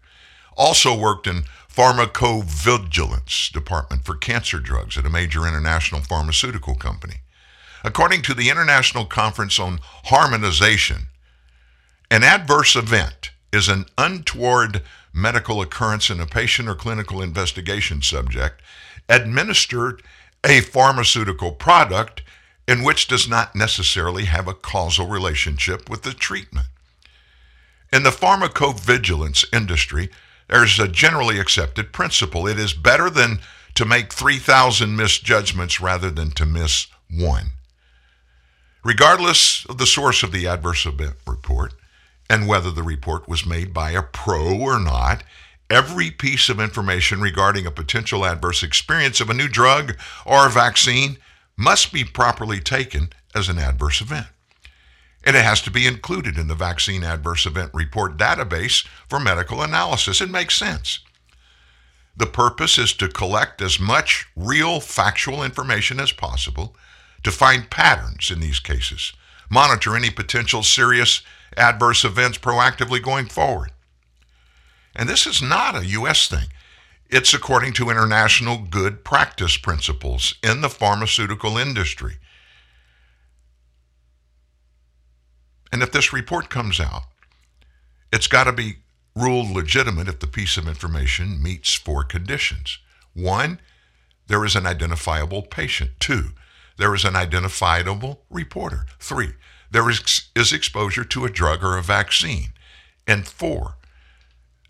also worked in pharmacovigilance department for cancer drugs at a major international pharmaceutical company. According to the International Conference on Harmonization, an adverse event is an untoward medical occurrence in a patient or clinical investigation subject administered a pharmaceutical product in which does not necessarily have a causal relationship with the treatment. In the pharmacovigilance industry, there's a generally accepted principle. It is better than to make 3,000 misjudgments rather than to miss one. Regardless of the source of the adverse event report and whether the report was made by a pro or not, every piece of information regarding a potential adverse experience of a new drug or a vaccine must be properly taken as an adverse event. And it has to be included in the vaccine adverse event report database for medical analysis. It makes sense. The purpose is to collect as much real factual information as possible to find patterns in these cases, monitor any potential serious adverse events proactively going forward. And this is not a U.S. thing. It's according to international good practice principles in the pharmaceutical industry. And if this report comes out, it's got to be ruled legitimate if the piece of information meets four conditions. One, there is an identifiable patient. Two, there is an identifiable reporter. Three, there is, is exposure to a drug or a vaccine. And four,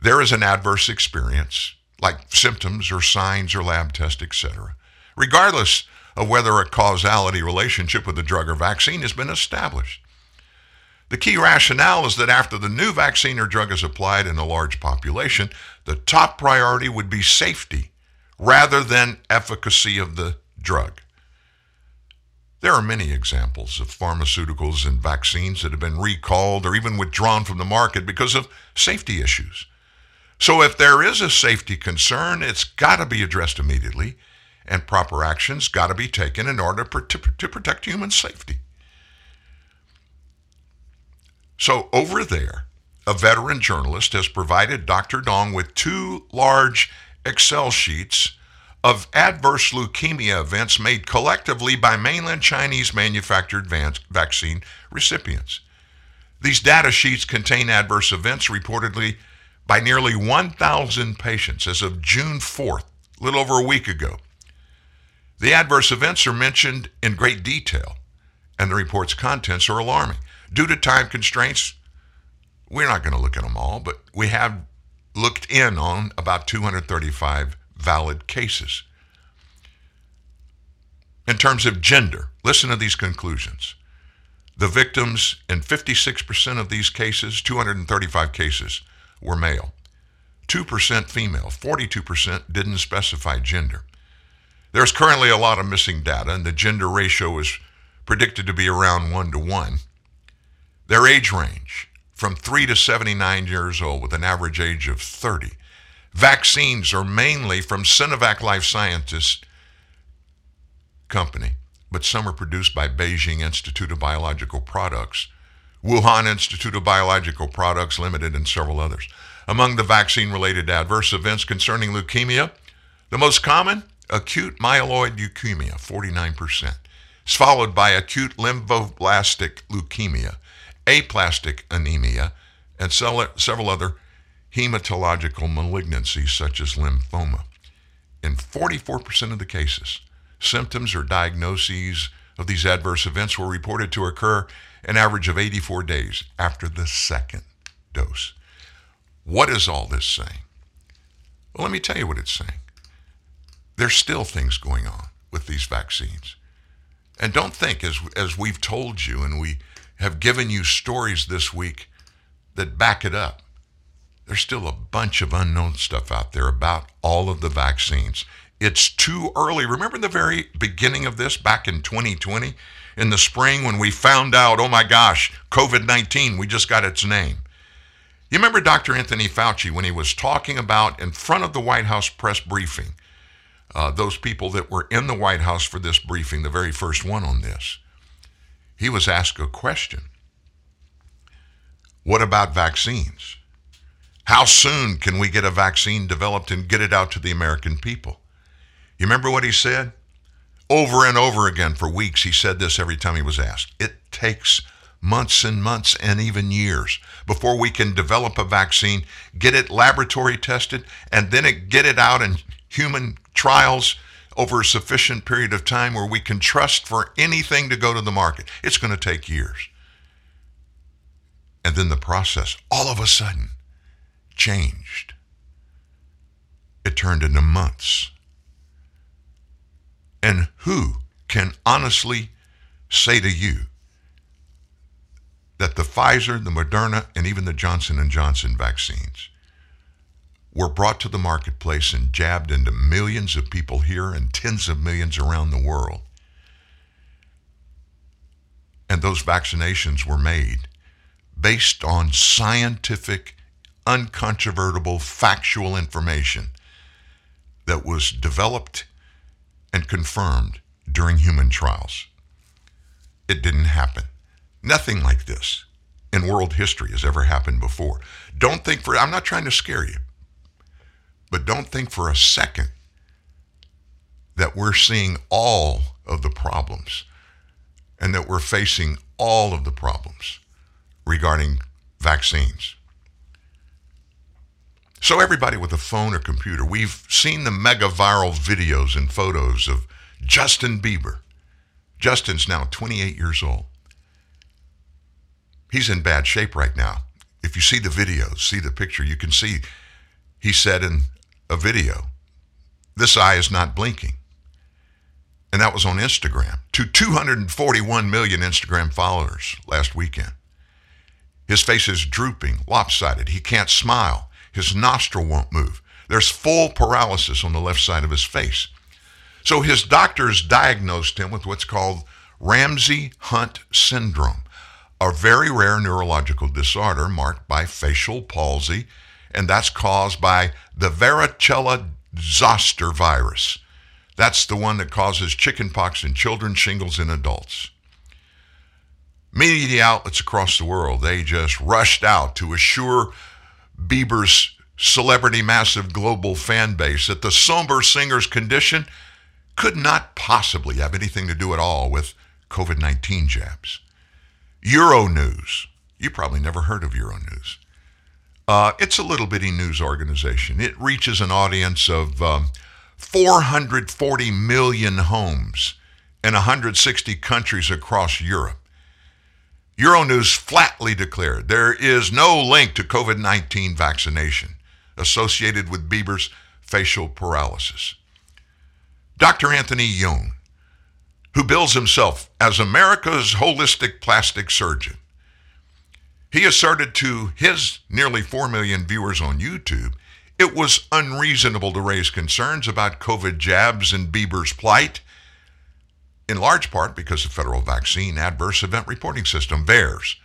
there is an adverse experience like symptoms or signs or lab test, etc. Regardless of whether a causality relationship with the drug or vaccine has been established. The key rationale is that after the new vaccine or drug is applied in a large population, the top priority would be safety rather than efficacy of the drug. There are many examples of pharmaceuticals and vaccines that have been recalled or even withdrawn from the market because of safety issues. So if there is a safety concern, it's got to be addressed immediately, and proper actions got to be taken in order to, protect human safety. So over there, a veteran journalist has provided Dr. Dong with two large Excel sheets of adverse leukemia events made collectively by mainland Chinese manufactured vaccine recipients. These data sheets contain adverse events reportedly by nearly 1,000 patients as of June 4th, a little over a week ago. The adverse events are mentioned in great detail, and the report's contents are alarming. Due to time constraints, we're not going to look at them all, but we have looked in on about 235 valid cases. In terms of gender, listen to these conclusions. The victims in 56% of these cases, 235 cases, were male. 2% female, 42% didn't specify gender. There's currently a lot of missing data, and the gender ratio is predicted to be around 1 to 1. Their age range from 3 to 79 years old with an average age of 30. Vaccines are mainly from Sinovac Life Sciences Company, but some are produced by Beijing Institute of Biological Products, Wuhan Institute of Biological Products Limited, and several others. Among the vaccine related adverse events concerning leukemia, the most common, acute myeloid leukemia, 49%. It's followed by acute lymphoblastic leukemia, aplastic anemia, and several other hematological malignancies such as lymphoma. In 44% of the cases, symptoms or diagnoses of these adverse events were reported to occur an average of 84 days after the second dose. What is all this saying? Well, let me tell you what it's saying. There's still things going on with these vaccines. And don't think, as, as we've told you and we have given you stories this week that back it up, there's still a bunch of unknown stuff out there about all of the vaccines. It's too early. Remember the very beginning of this back in 2020 in the spring when we found out, oh my gosh, COVID 19, we just got its name. You remember Dr. Anthony Fauci when he was talking about in front of the White House press briefing, uh, those people that were in the White House for this briefing, the very first one on this, he was asked a question What about vaccines? How soon can we get a vaccine developed and get it out to the American people? You remember what he said? Over and over again for weeks, he said this every time he was asked. It takes months and months and even years before we can develop a vaccine, get it laboratory tested, and then it, get it out in human trials over a sufficient period of time where we can trust for anything to go to the market. It's going to take years. And then the process, all of a sudden, changed. It turned into months. And who can honestly say to you that the Pfizer, the Moderna, and even the Johnson & Johnson vaccines were brought to the marketplace and jabbed into millions of people here and tens of millions around the world. And those vaccinations were made based on scientific uncontrovertible, factual information that was developed and confirmed during human trials. It didn't happen. Nothing like this in world history has ever happened before. Don't think for, I'm not trying to scare you, but don't think for a second that we're seeing all of the problems and that we're facing all of the problems regarding vaccines. So, everybody with a phone or computer, we've seen the mega viral videos and photos of Justin Bieber. Justin's now 28 years old. He's in bad shape right now. If you see the videos, see the picture, you can see he said in a video, This eye is not blinking. And that was on Instagram to 241 million Instagram followers last weekend. His face is drooping, lopsided. He can't smile. His nostril won't move. There's full paralysis on the left side of his face. So his doctors diagnosed him with what's called Ramsay Hunt syndrome, a very rare neurological disorder marked by facial palsy, and that's caused by the varicella zoster virus. That's the one that causes chickenpox in children, shingles in adults. Media outlets across the world, they just rushed out to assure Bieber's celebrity massive global fan base that the somber singer's condition could not possibly have anything to do at all with COVID 19 jabs. Euronews, you probably never heard of Euronews. Uh, it's a little bitty news organization. It reaches an audience of um, 440 million homes in 160 countries across Europe. Euronews flatly declared there is no link to COVID 19 vaccination associated with Bieber's facial paralysis. Dr. Anthony Youn, who bills himself as America's holistic plastic surgeon, he asserted to his nearly 4 million viewers on YouTube it was unreasonable to raise concerns about COVID jabs and Bieber's plight in large part because the Federal Vaccine Adverse Event Reporting System, VAERS,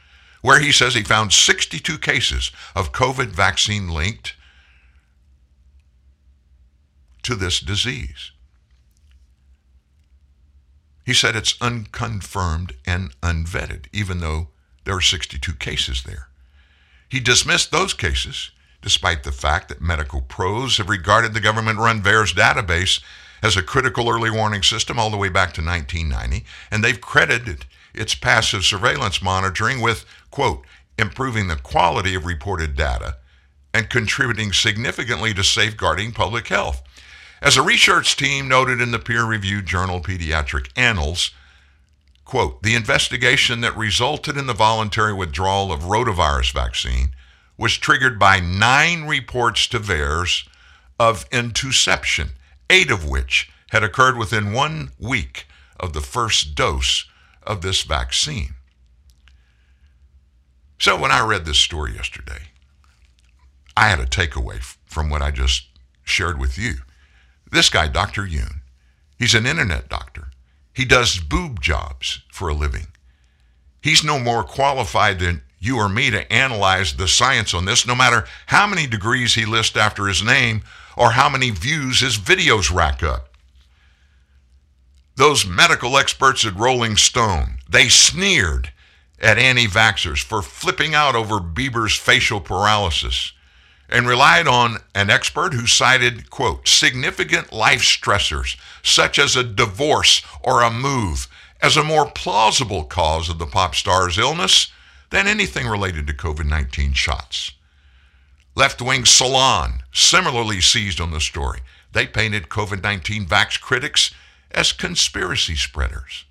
where he says he found 62 cases of COVID vaccine linked to this disease. He said it's unconfirmed and unvetted, even though there are 62 cases there. He dismissed those cases, despite the fact that medical pros have regarded the government run VAERS database as a critical early warning system all the way back to 1990, and they've credited its passive surveillance monitoring with, quote, improving the quality of reported data and contributing significantly to safeguarding public health. As a research team noted in the peer reviewed journal Pediatric Annals, quote, the investigation that resulted in the voluntary withdrawal of rotavirus vaccine was triggered by nine reports to VAERS of intussusception, eight of which had occurred within one week of the first dose of this vaccine. So when I read this story yesterday, I had a takeaway from what I just shared with you. This guy, Dr. Youn, he's an internet doctor. He does boob jobs for a living. He's no more qualified than you or me to analyze the science on this, no matter how many degrees he lists after his name or how many views his videos rack up. Those medical experts at Rolling Stone, they sneered at anti vaxxers for flipping out over Bieber's facial paralysis and relied on an expert who cited, quote, significant life stressors, such as a divorce or a move, as a more plausible cause of the pop star's illness than anything related to COVID 19 shots. Left wing Salon similarly seized on the story. They painted COVID 19 vax critics as conspiracy spreaders.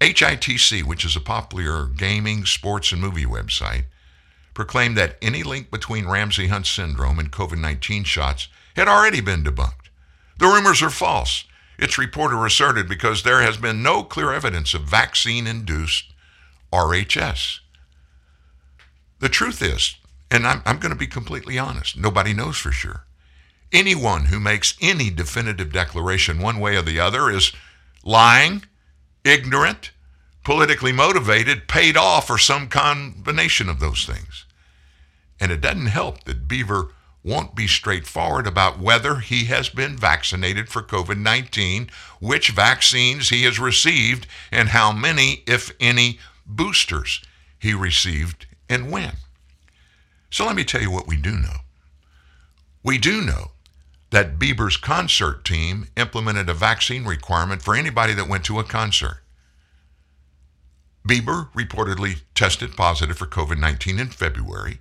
HITC, which is a popular gaming, sports, and movie website, proclaimed that any link between Ramsay Hunt syndrome and COVID 19 shots had already been debunked. The rumors are false. Its reporter asserted because there has been no clear evidence of vaccine induced RHS. The truth is, and I'm, I'm going to be completely honest, nobody knows for sure. Anyone who makes any definitive declaration one way or the other is lying, ignorant, politically motivated, paid off, or some combination of those things. And it doesn't help that Bieber won't be straightforward about whether he has been vaccinated for COVID 19, which vaccines he has received, and how many, if any, boosters he received and when. So let me tell you what we do know. We do know that Bieber's concert team implemented a vaccine requirement for anybody that went to a concert. Bieber reportedly tested positive for COVID 19 in February.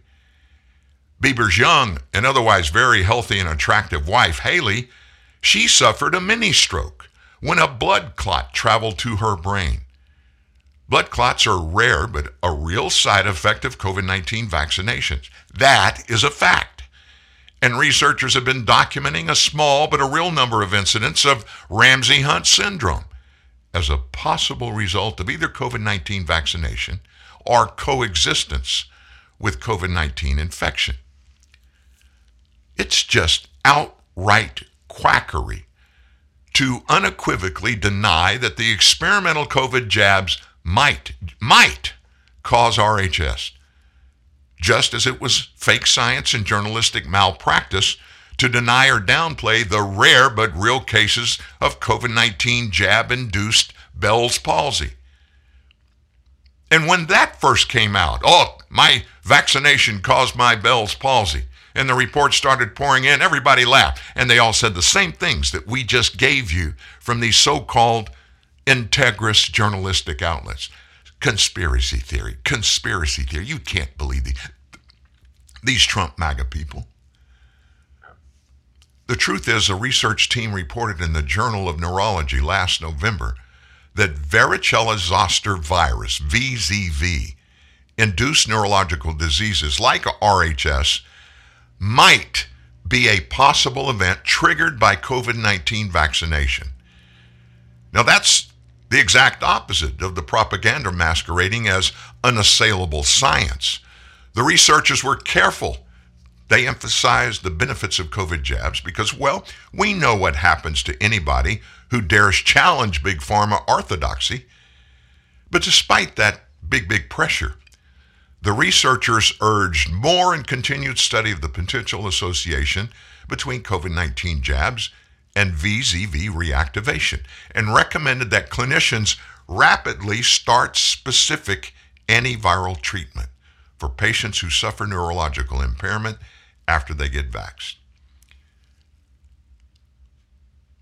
Bieber's young and otherwise very healthy and attractive wife, Hailey, she suffered a mini stroke when a blood clot traveled to her brain. Blood clots are rare, but a real side effect of COVID 19 vaccinations. That is a fact. And researchers have been documenting a small but a real number of incidents of Ramsay Hunt syndrome as a possible result of either COVID 19 vaccination or coexistence with COVID 19 infection. It's just outright quackery to unequivocally deny that the experimental COVID jabs might, might cause RHS, just as it was fake science and journalistic malpractice to deny or downplay the rare but real cases of COVID 19 jab induced Bell's palsy. And when that first came out, oh, my vaccination caused my Bell's palsy, and the reports started pouring in, everybody laughed. And they all said the same things that we just gave you from these so called integrous journalistic outlets. Conspiracy theory, conspiracy theory. You can't believe these, these Trump MAGA people. The truth is, a research team reported in the Journal of Neurology last November that varicella zoster virus, VZV, induced neurological diseases like RHS might be a possible event triggered by COVID 19 vaccination. Now, that's the exact opposite of the propaganda masquerading as unassailable science. The researchers were careful. They emphasized the benefits of COVID jabs because, well, we know what happens to anybody who dares challenge Big Pharma orthodoxy. But despite that big, big pressure, The researchers urged more and continued study of the potential association between COVID 19 jabs and VZV reactivation and recommended that clinicians rapidly start specific antiviral treatment for patients who suffer neurological impairment after they get vaxxed.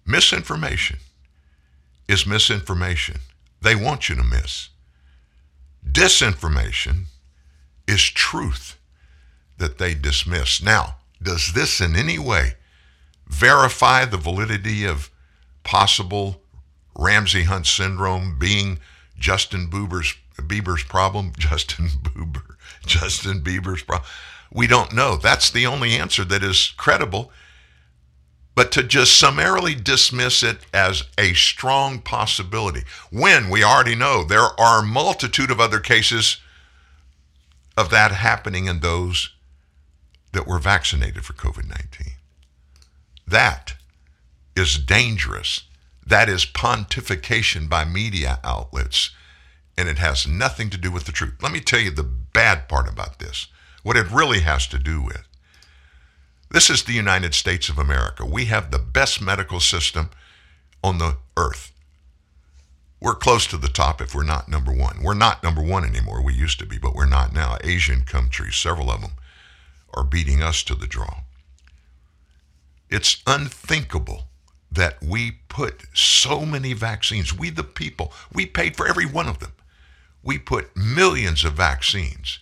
Misinformation is misinformation. They want you to miss. Disinformation is truth that they dismiss. Now, does this in any way verify the validity of possible Ramsay Hunt syndrome being Justin Bieber's, Bieber's problem? [laughs] Justin Bieber, Justin Bieber's problem. We don't know. That's the only answer that is credible. But to just summarily dismiss it as a strong possibility, when we already know there are a multitude of other cases of that happening in those that were vaccinated for COVID 19. That is dangerous. That is pontification by media outlets, and it has nothing to do with the truth. Let me tell you the bad part about this, what it really has to do with. This is the United States of America. We have the best medical system on the earth. We're close to the top if we're not number one. We're not number one anymore. We used to be, but we're not now. Asian countries, several of them, are beating us to the draw. It's unthinkable that we put so many vaccines, we the people, we paid for every one of them. We put millions of vaccines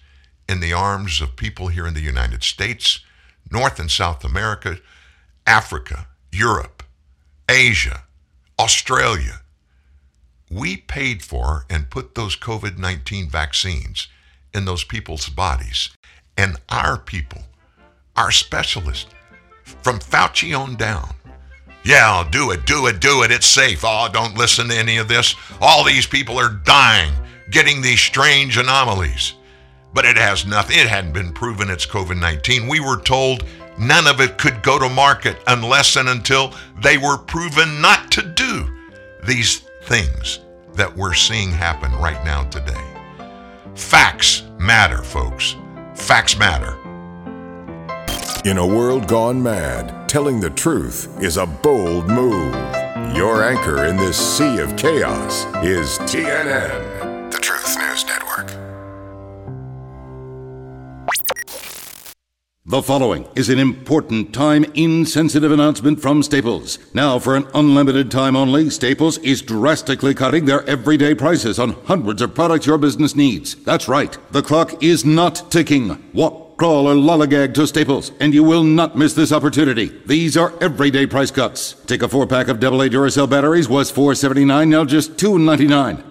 in the arms of people here in the United States, North and South America, Africa, Europe, Asia, Australia. We paid for and put those COVID 19 vaccines in those people's bodies. And our people, our specialists, from Fauci on down, yeah, do it, do it, do it. It's safe. Oh, don't listen to any of this. All these people are dying, getting these strange anomalies. But it has nothing, it hadn't been proven it's COVID 19. We were told none of it could go to market unless and until they were proven not to do these things that we're seeing happen right now today. Facts matter, folks. Facts matter. In a world gone mad, telling the truth is a bold move. Your anchor in this sea of chaos is TNN, the Truth News Network. The following is an important time insensitive announcement from Staples. Now, for an unlimited time only, Staples is drastically cutting their everyday prices on hundreds of products your business needs. That's right, the clock is not ticking. Walk, crawl, or lollygag to Staples, and you will not miss this opportunity. These are everyday price cuts. Take a four pack of AA Duracell batteries was $4.79, now just $2.99.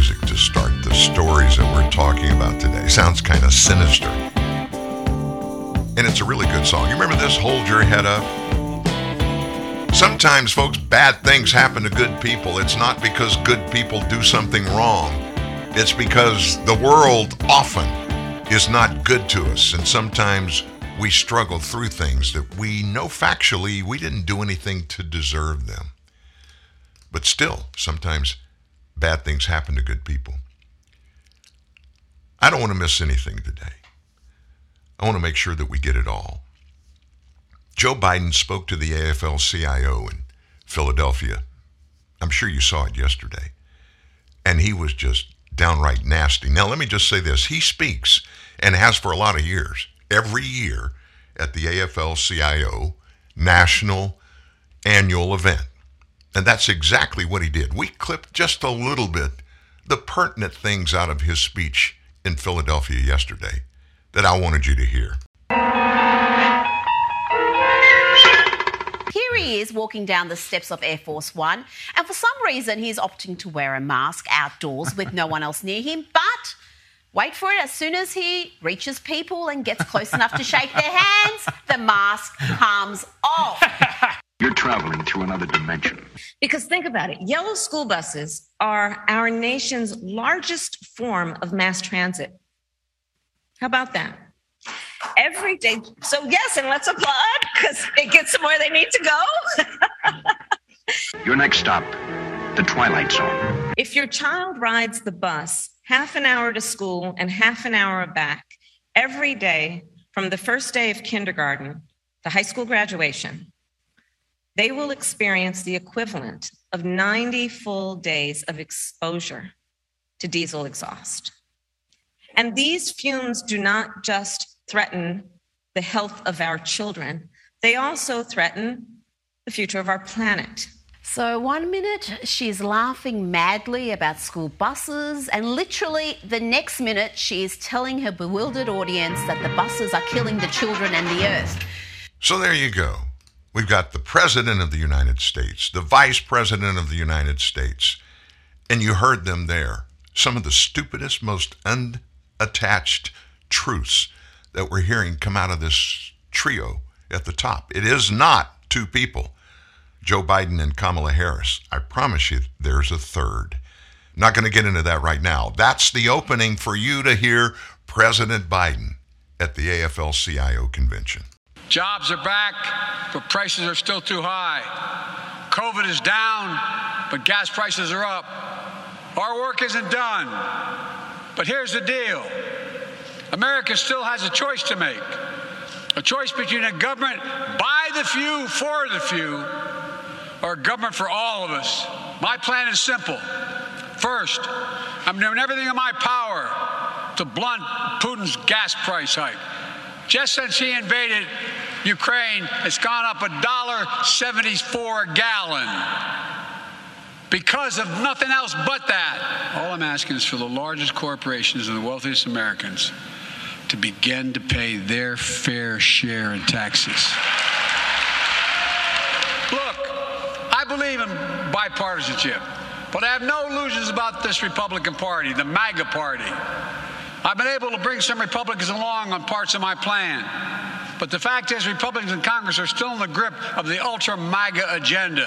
Music to start the stories that we're talking about today. Sounds kind of sinister. And it's a really good song. You remember this? Hold Your Head Up? Sometimes, folks, bad things happen to good people. It's not because good people do something wrong, it's because the world often is not good to us. And sometimes we struggle through things that we know factually we didn't do anything to deserve them. But still, sometimes bad things happen to good people. I don't want to miss anything today. I want to make sure that we get it all. Joe Biden spoke to the AFL CIO in Philadelphia. I'm sure you saw it yesterday. And he was just downright nasty. Now, let me just say this he speaks and has for a lot of years, every year at the AFL CIO national annual event. And that's exactly what he did. We clipped just a little bit the pertinent things out of his speech in Philadelphia yesterday that I wanted you to hear. Here he is walking down the steps of Air Force One, and for some reason he's opting to wear a mask outdoors with no one else near him. But wait for it, as soon as he reaches people and gets close enough to shake their hands, the mask comes off. [laughs] You're traveling through another dimension. Because think about it yellow school buses are our nation's largest form of mass transit. How about that? Every day. So, yes, and let's applaud because it gets them where they need to go. Your next stop, the Twilight Zone. if your child rides the bus half an hour to school and half an hour back every day from the first day of kindergarten to high school graduation, they will experience the equivalent of 90 full days of exposure to diesel exhaust. And these fumes do not just threaten the health of our children, they also threaten the future of our planet. So, one minute she's laughing madly about school buses, and literally the next minute she is telling her bewildered audience that the buses are killing the children and the earth. So there you go. We've got the President of the United States, the Vice President of the United States, and you heard them there. Some of the stupidest, most unattached truths that we're hearing come out of this trio at the top. It is not two people, Joe Biden and Kamala Harris. I promise you, there's a third. Not going to get into that right now. That's the opening for you to hear President Biden at the AFL CIO convention. Jobs are back, but prices are still too high. COVID is down, but gas prices are up. Our work isn't done. But here's the deal America still has a choice to make a choice between a government by the few, for the few, or a government for all of us. My plan is simple. First, I'm doing everything in my power to blunt Putin's gas price hike. Just since he invaded Ukraine, it's gone up a dollar seventy-four a gallon because of nothing else but that. All I'm asking is for the largest corporations and the wealthiest Americans to begin to pay their fair share in taxes. Look, I believe in bipartisanship, but I have no illusions about this Republican Party, the MAGA Party. I've been able to bring some Republicans along on parts of my plan. But the fact is, Republicans in Congress are still in the grip of the ultra MAGA agenda.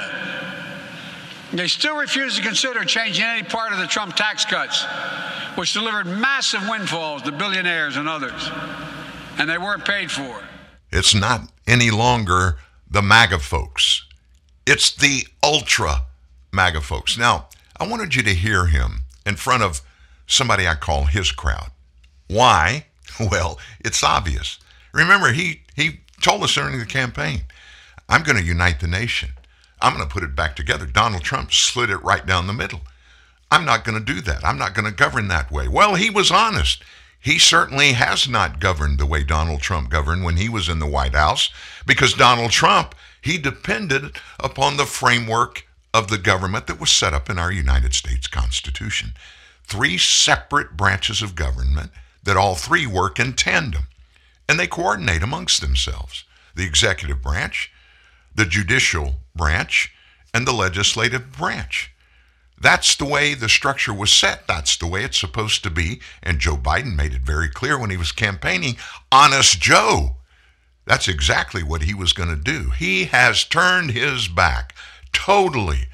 They still refuse to consider changing any part of the Trump tax cuts, which delivered massive windfalls to billionaires and others, and they weren't paid for. It's not any longer the MAGA folks. It's the ultra MAGA folks. Now, I wanted you to hear him in front of somebody I call his crowd. Why? [laughs] Well, it's obvious. Remember, he, he told us during the campaign, I'm going to unite the nation. I'm going to put it back together. Donald Trump slid it right down the middle. I'm not going to do that. I'm not going to govern that way. Well, he was honest. He certainly has not governed the way Donald Trump governed when he was in the White House because Donald Trump, he depended upon the framework of the government that was set up in our United States Constitution. Three separate branches of government that all three work in tandem and they coordinate amongst themselves the executive branch, the judicial branch, and the legislative branch. That's the way the structure was set. That's the way it's supposed to be. And Joe Biden made it very clear when he was campaigning Honest Joe. That's exactly what he was going to do. He has turned his back totally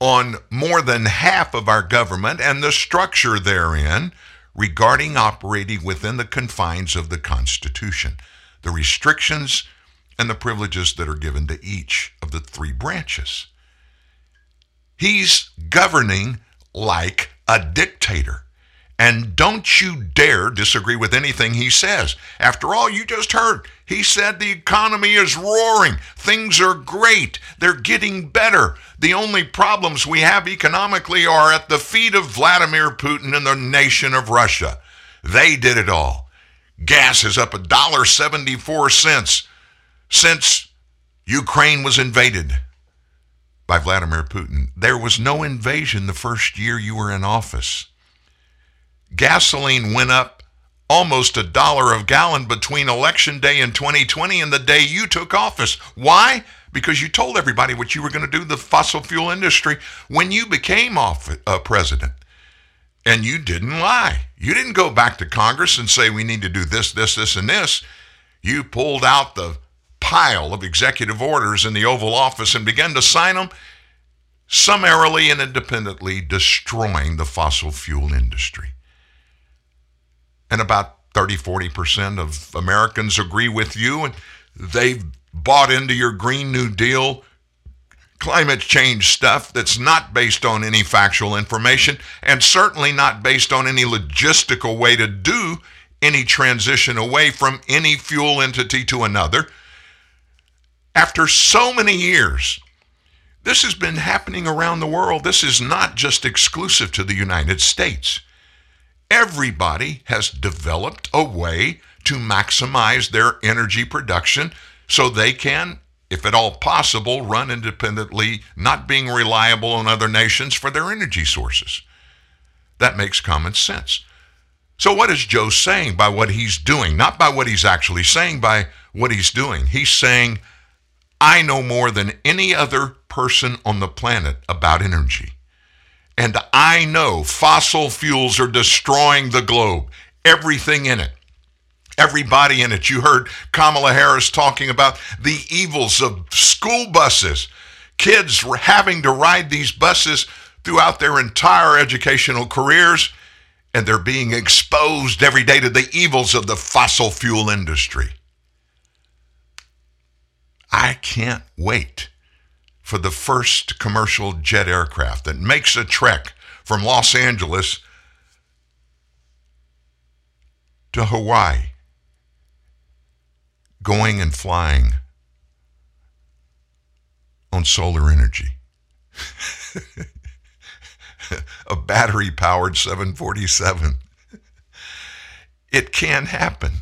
on more than half of our government and the structure therein regarding operating within the confines of the Constitution, the restrictions and the privileges that are given to each of the three branches. He's governing like a dictator. And don't you dare disagree with anything he says. After all, you just heard. He said the economy is roaring. Things are great. They're getting better. The only problems we have economically are at the feet of Vladimir Putin and the nation of Russia. They did it all. Gas is up $1.74 since Ukraine was invaded by Vladimir Putin. There was no invasion the first year you were in office. Gasoline went up almost a dollar a gallon between election day in 2020 and the day you took office. Why? Because you told everybody what you were going to do the fossil fuel industry when you became off, uh, president. And you didn't lie. You didn't go back to Congress and say we need to do this, this, this, and this. You pulled out the pile of executive orders in the Oval Office and began to sign them, summarily and independently destroying the fossil fuel industry. And about 30, 40% of Americans agree with you, and they've bought into your Green New Deal climate change stuff that's not based on any factual information and certainly not based on any logistical way to do any transition away from any fuel entity to another. After so many years, this has been happening around the world. This is not just exclusive to the United States. Everybody has developed a way to maximize their energy production so they can if at all possible, run independently, not being reliable on other nations for their energy sources. That makes common sense. So, what is Joe saying by what he's doing? Not by what he's actually saying, by what he's doing. He's saying, I know more than any other person on the planet about energy. And I know fossil fuels are destroying the globe, everything in it everybody in it. You heard Kamala Harris talking about the evils of school buses. Kids having to ride these buses throughout their entire educational careers, and they're being exposed every day to the evils of the fossil fuel industry. I can't wait for the first commercial jet aircraft that makes a trek from Los Angeles to Hawaii going and flying on solar energy. [laughs] a battery powered 747. It can happen.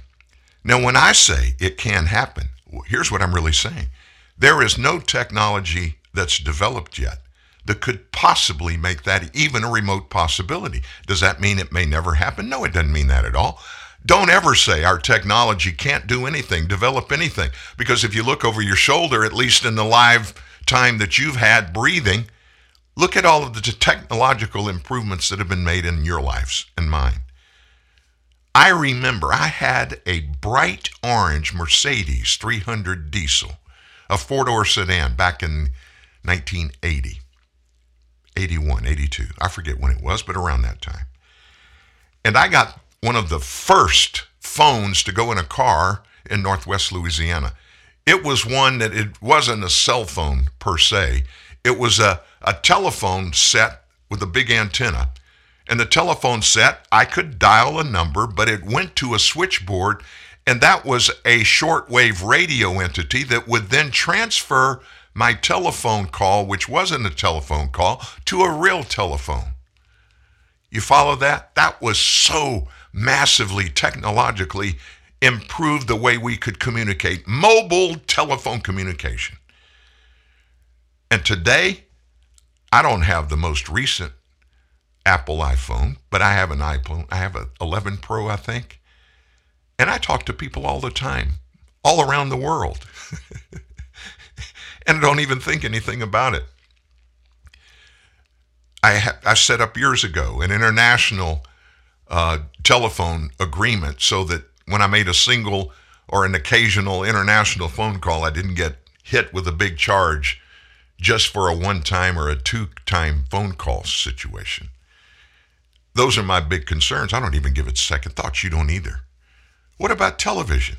Now, when I say it can happen, here's what I'm really saying there is no technology that's developed yet that could possibly make that even a remote possibility. Does that mean it may never happen? No, it doesn't mean that at all. Don't ever say our technology can't do anything, develop anything. Because if you look over your shoulder, at least in the live time that you've had breathing, look at all of the technological improvements that have been made in your lives and mine. I remember I had a bright orange Mercedes 300 diesel, a four door sedan back in 1980, 81, 82. I forget when it was, but around that time. And I got one of the first phones to go in a car in Northwest Louisiana. It was one that it wasn't a cell phone per se. It was a, a telephone set with a big antenna. And the telephone set, I could dial a number, but it went to a switchboard, and that was a shortwave radio entity that would then transfer my telephone call, which wasn't a telephone call, to a real telephone. You follow that? That was so massively technologically improved the way we could communicate mobile telephone communication. And today, I don't have the most recent Apple iPhone, but I have an iPhone. I have an 11 Pro, I think. And I talk to people all the time, all around the world. [laughs] and I don't even think anything about it. I, ha- I set up years ago an international uh, telephone agreement so that when I made a single or an occasional international phone call, I didn't get hit with a big charge just for a one time or a two time phone call situation. Those are my big concerns. I don't even give it second thoughts. You don't either. What about television?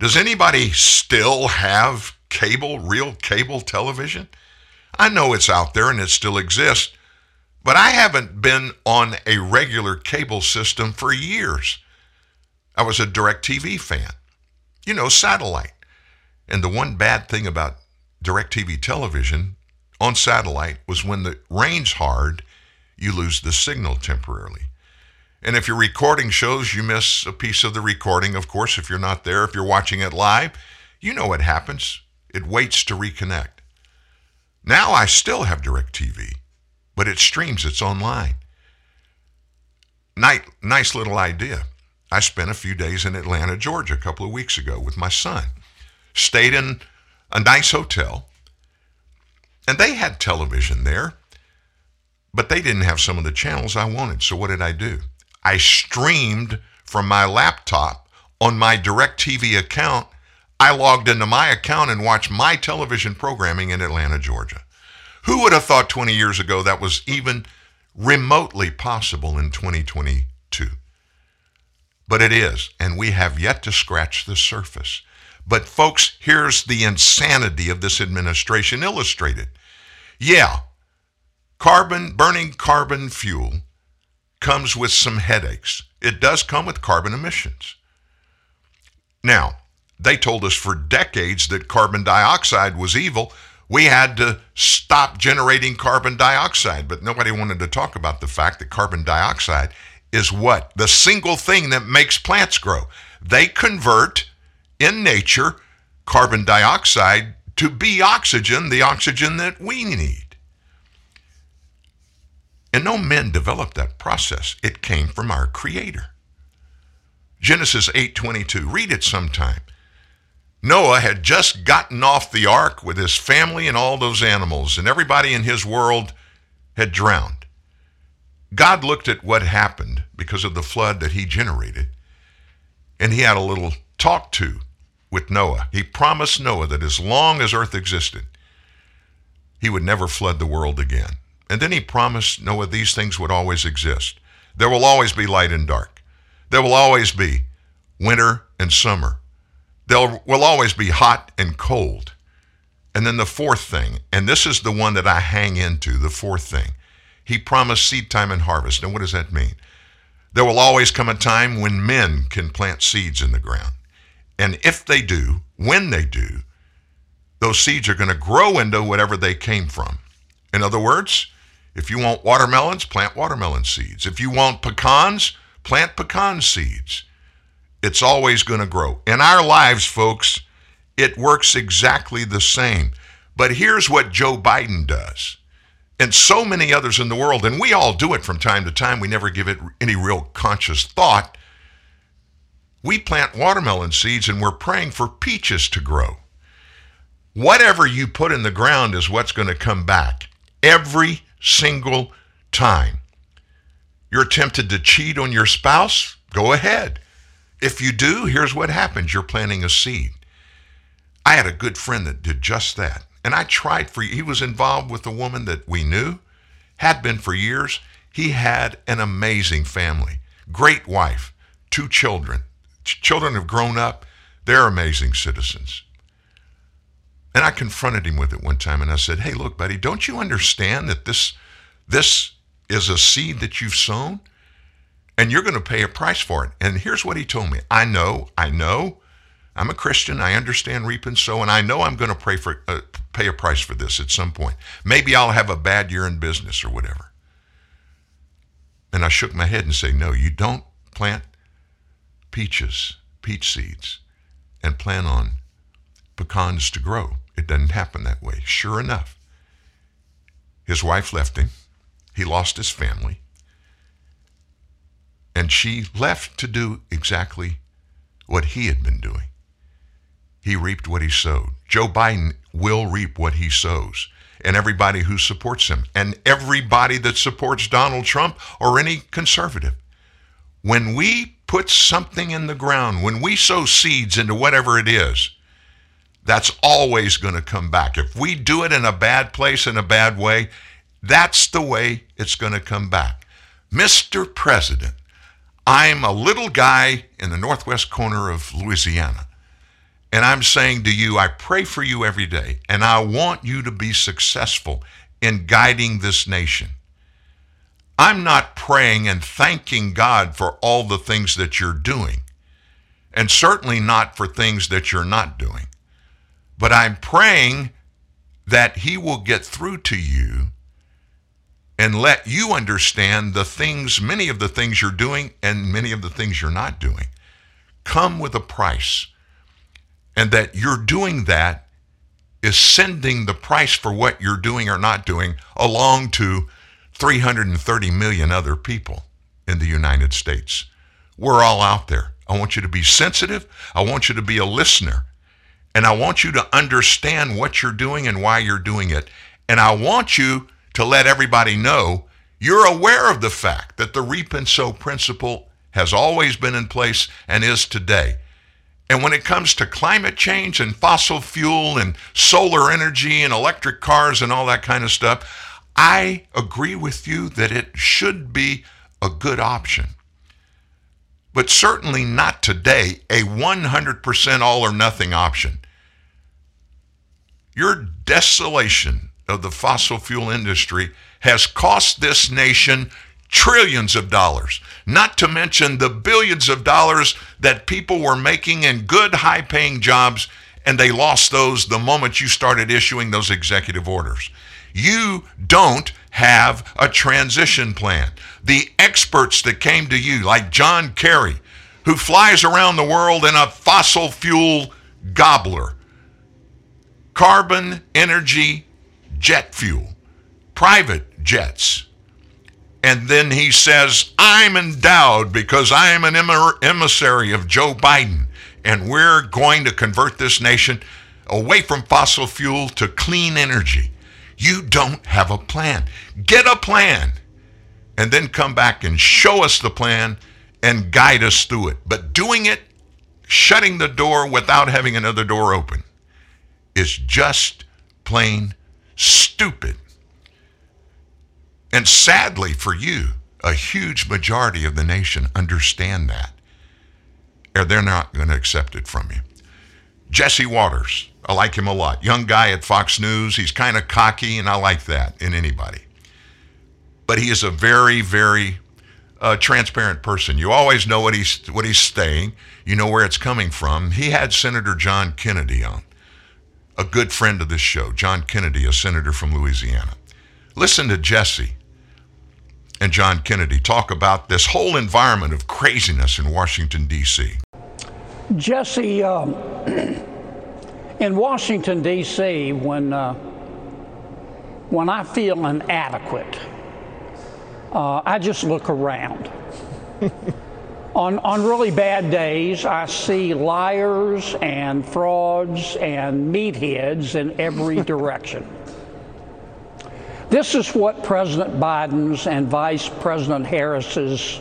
Does anybody still have cable, real cable television? I know it's out there and it still exists, But I haven't been on a regular cable system for years. I was a DirecTV fan, you know, satellite. And the one bad thing about DirecTV television on satellite was when the rain's hard, you lose the signal temporarily. And if you're recording shows, you miss a piece of the recording, of course, if you're not there. If you're watching it live, you know what happens. It waits to reconnect. Now I still have DirecTV, but it streams, it's online. Nice, nice little idea. I spent a few days in Atlanta, Georgia, a couple of weeks ago with my son. Stayed in a nice hotel, and they had television there, but they didn't have some of the channels I wanted. So what did I do? I streamed from my laptop on my DirecTV account. I logged into my account and watched my television programming in Atlanta, Georgia. Who would have thought 20 years ago that was even remotely possible in 2022? But it is, and we have yet to scratch the surface. But, folks, here's the insanity of this administration illustrated. Yeah, carbon, burning carbon fuel comes with some headaches. It does come with carbon emissions. Now, they told us for decades that carbon dioxide was evil. We had to stop generating carbon dioxide, but nobody wanted to talk about the fact that carbon dioxide is what? The single thing that makes plants grow. They convert in nature carbon dioxide to be oxygen, the oxygen that we need. And no men developed that process. It came from our creator. Genesis 8:22. Read it sometime. Noah had just gotten off the ark with his family and all those animals, and everybody in his world had drowned. God looked at what happened because of the flood that he generated, and he had a little talk to with Noah. He promised Noah that as long as earth existed, he would never flood the world again. And then he promised Noah these things would always exist. There will always be light and dark. There will always be winter and summer. There will always be hot and cold. And then the fourth thing, and this is the one that I hang into, the fourth thing. He promised seed time and harvest. Now, what does that mean? There will always come a time when men can plant seeds in the ground. And if they do, when they do, those seeds are going to grow into whatever they came from. In other words, if you want watermelons, plant watermelon seeds. If you want pecans, plant pecan seeds. It's always going to grow. In our lives, folks, it works exactly the same. But here's what Joe Biden does, and so many others in the world, and we all do it from time to time. We never give it any real conscious thought. We plant watermelon seeds and we're praying for peaches to grow. Whatever you put in the ground is what's going to come back every single time. You're tempted to cheat on your spouse? Go ahead. If you do, here's what happens you're planting a seed. I had a good friend that did just that. And I tried for he was involved with a woman that we knew, had been for years. He had an amazing family, great wife, two children. Children have grown up, they're amazing citizens. And I confronted him with it one time and I said, Hey, look, buddy, don't you understand that this this is a seed that you've sown? And you're going to pay a price for it. And here's what he told me. I know, I know. I'm a Christian. I understand reap and sow, and I know I'm going to pray for, uh, pay a price for this at some point. Maybe I'll have a bad year in business or whatever. And I shook my head and say, No, you don't plant peaches, peach seeds, and plan on pecans to grow. It doesn't happen that way. Sure enough, his wife left him. He lost his family. And she left to do exactly what he had been doing. He reaped what he sowed. Joe Biden will reap what he sows. And everybody who supports him, and everybody that supports Donald Trump or any conservative. When we put something in the ground, when we sow seeds into whatever it is, that's always going to come back. If we do it in a bad place, in a bad way, that's the way it's going to come back. Mr. President, I'm a little guy in the northwest corner of Louisiana. And I'm saying to you, I pray for you every day, and I want you to be successful in guiding this nation. I'm not praying and thanking God for all the things that you're doing, and certainly not for things that you're not doing. But I'm praying that He will get through to you and let you understand the things, many of the things you're doing and many of the things you're not doing, come with a price. And that you're doing that is sending the price for what you're doing or not doing along to 330 million other people in the United States. We're all out there. I want you to be sensitive. I want you to be a listener. And I want you to understand what you're doing and why you're doing it. And I want you to let everybody know you're aware of the fact that the reap and sow principle has always been in place and is today. And when it comes to climate change and fossil fuel and solar energy and electric cars and all that kind of stuff, I agree with you that it should be a good option. But certainly not today, a 100% all or nothing option. Your desolation of the fossil fuel industry has cost this nation trillions of dollars, not to mention the billions of dollars that people were making in good, high paying jobs, and they lost those the moment you started issuing those executive orders. You don't have a transition plan. The experts that came to you, like John Kerry, who flies around the world in a fossil fuel gobbler, carbon, energy, jet fuel, private jets. And then he says, I'm endowed because I am an emissary of Joe Biden, and we're going to convert this nation away from fossil fuel to clean energy. You don't have a plan. Get a plan, and then come back and show us the plan and guide us through it. But doing it, shutting the door without having another door open, is just plain stupid. And sadly for you, a huge majority of the nation understand that. Or they're not going to accept it from you. Jesse Watters, I like him a lot. Young guy at Fox News. He's kind of cocky, and I like that in anybody. But he is a very, very uh, transparent person. You always know what he's what he's saying. You know where it's coming from. He had Senator John Kennedy on a good friend of this show, John Kennedy, a senator from Louisiana. Listen to Jesse and John Kennedy talk about this whole environment of craziness in Washington, D.C. Jesse, um, [clears throat] in Washington, D.C., when, uh, when I feel inadequate, uh, I just look around. [laughs] On, on really bad days, I see liars and frauds and meatheads in every [laughs] direction. This is what President Biden's and Vice President Harris's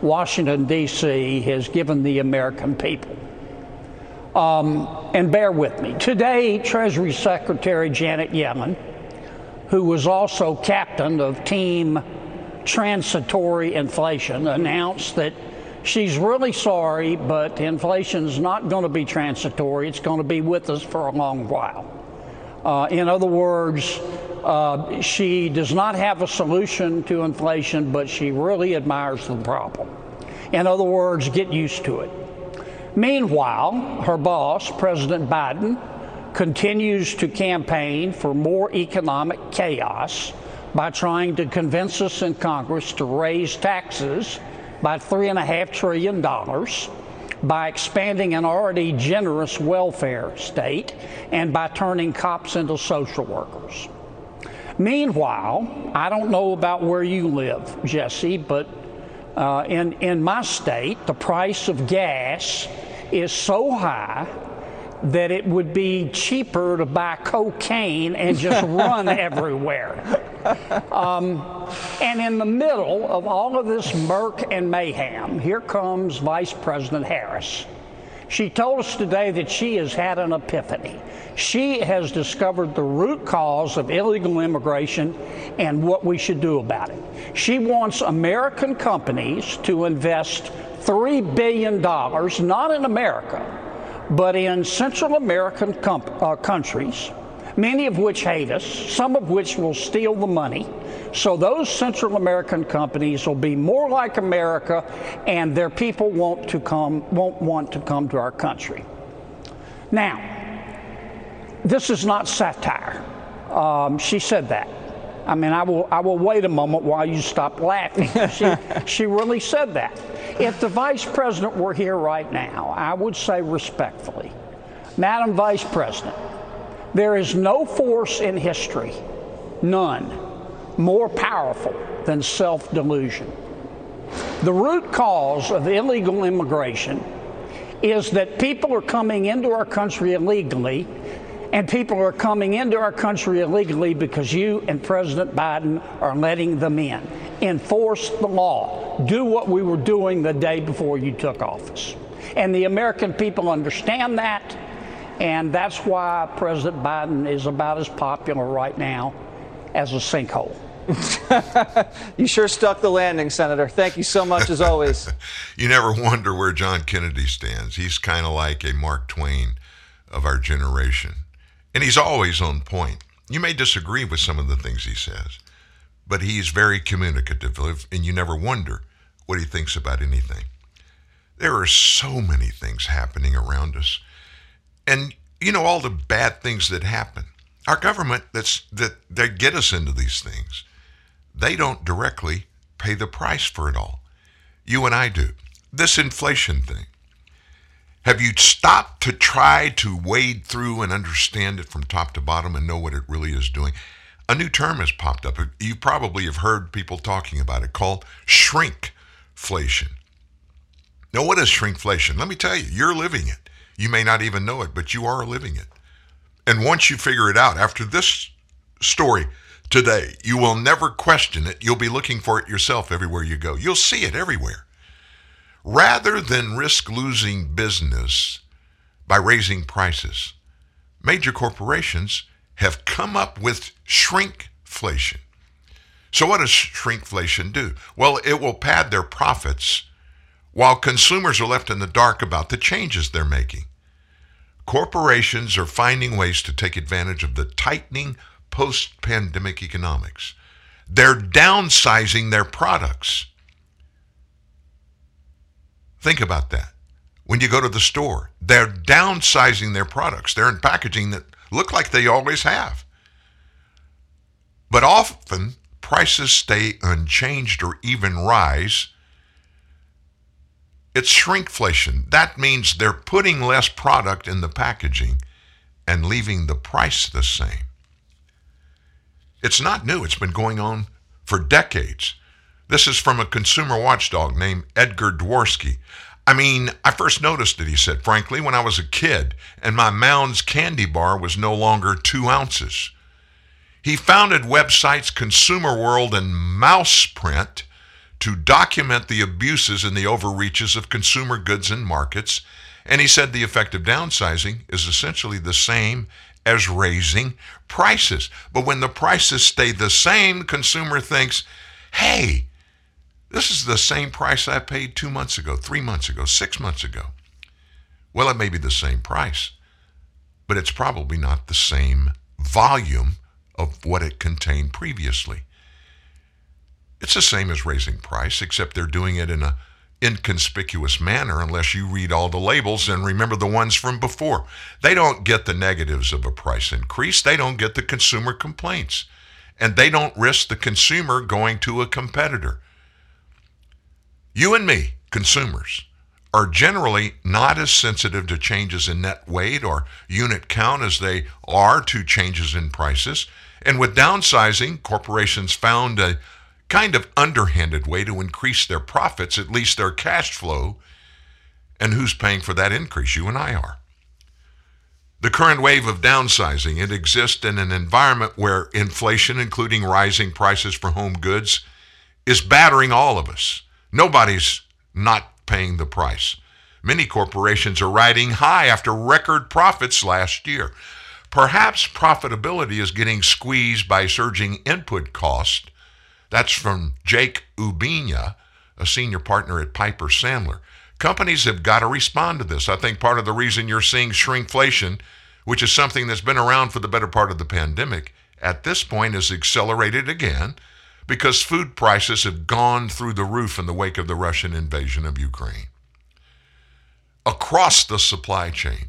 Washington, D.C. has given the American people. Um, and bear with me. Today, Treasury Secretary Janet Yellen, who was also captain of Team Transitory Inflation, announced that she's really sorry, but inflation is not going to be transitory. It's going to be with us for a long while. Uh, in other words, uh, she does not have a solution to inflation, but she really admires the problem. In other words, get used to it. Meanwhile, her boss, President Biden, continues to campaign for more economic chaos by trying to convince us in Congress to raise taxes by $3.5 trillion by expanding an already generous welfare state and by turning cops into social workers. Meanwhile, I don't know about where you live, Jesse, but uh, in, in my state, the price of gas is so high that it would be cheaper to buy cocaine and just [laughs] run everywhere. Um, and in the middle of all of this murk and mayhem, here comes Vice President Harris. She told us today that she has had an epiphany. She has discovered the root cause of illegal immigration and what we should do about it. She wants American companies to invest $3 billion, not in America, but in Central American uh, countries many of which hate us, some of which will steal the money. So those Central American companies will be more like America, and their people won't to come won't want to come to our country. Now, this is not satire. Um, she said that. I mean, I will, I will wait a moment while you stop laughing. [laughs] she, she really said that. If the vice president were here right now, I would say respectfully, Madam Vice President, there is no force in history, none, more powerful than self delusion. The root cause of illegal immigration is that people are coming into our country illegally and people are coming into our country illegally because you and President Biden are letting them in. Enforce the law. Do what we were doing the day before you took office. And the American people understand that, and that's why President Biden is about as popular right now as a sinkhole. [laughs] you sure stuck the landing, Senator. Thank you so much, as always. [laughs] you never wonder where John Kennedy stands. He's kind of like a Mark Twain of our generation. And he's always on point. You may disagree with some of the things he says, but he's very communicative, and you never wonder what he thinks about anything. There are so many things happening around us. And you know all the bad things that happen. Our government that's that that get us into these things, they don't directly pay the price for it all. You and I do. This inflation thing. Have you stopped to try to wade through and understand it from top to bottom and know what it really is doing? A new term has popped up. You probably have heard people talking about it called shrinkflation. Now, what is shrinkflation? Let me tell you, you're living it. You may not even know it, but you are living it. And once you figure it out, after this story today, you will never question it. You'll be looking for it yourself everywhere you go. You'll see it everywhere. Rather than risk losing business by raising prices, major corporations have come up with shrinkflation. So, what does shrinkflation do? Well, it will pad their profits while consumers are left in the dark about the changes they're making. Corporations are finding ways to take advantage of the tightening post pandemic economics. They're downsizing their products. Think about that. When you go to the store, they're downsizing their products. They're in packaging that look like they always have. But often prices stay unchanged or even rise. It's shrinkflation. That means they're putting less product in the packaging and leaving the price the same. It's not new, it's been going on for decades. This is from a consumer watchdog named Edgar Dworsky. I mean, I first noticed it, he said, frankly, when I was a kid and my Mounds candy bar was no longer two ounces. He founded websites Consumer World and Mouseprint to document the abuses and the overreaches of consumer goods and markets. And he said the effect of downsizing is essentially the same as raising prices. But when the prices stay the same, consumer thinks, hey, this is the same price I paid two months ago, three months ago, six months ago. Well, it may be the same price, but it's probably not the same volume of what it contained previously. It's the same as raising price, except they're doing it in a inconspicuous manner unless you read all the labels and remember the ones from before. They don't get the negatives of a price increase. They don't get the consumer complaints. And they don't risk the consumer going to a competitor. You and me, consumers, are generally not as sensitive to changes in net weight or unit count as they are to changes in prices. And with downsizing, corporations found a kind of underhanded way to increase their profits, at least their cash flow. And who's paying for that increase? You and I are. The current wave of downsizing, it exists in an environment where inflation, including rising prices for home goods, is battering all of us. Nobody's not paying the price. Many corporations are riding high after record profits last year. Perhaps profitability is getting squeezed by surging input costs. That's from Jake Ubiña, a senior partner at Piper Sandler. Companies have got to respond to this. I think part of the reason you're seeing shrinkflation which is something that's been around for the better part of the pandemic, at this point is accelerated again because food prices have gone through the roof in the wake of the Russian invasion of Ukraine. Across the supply chain,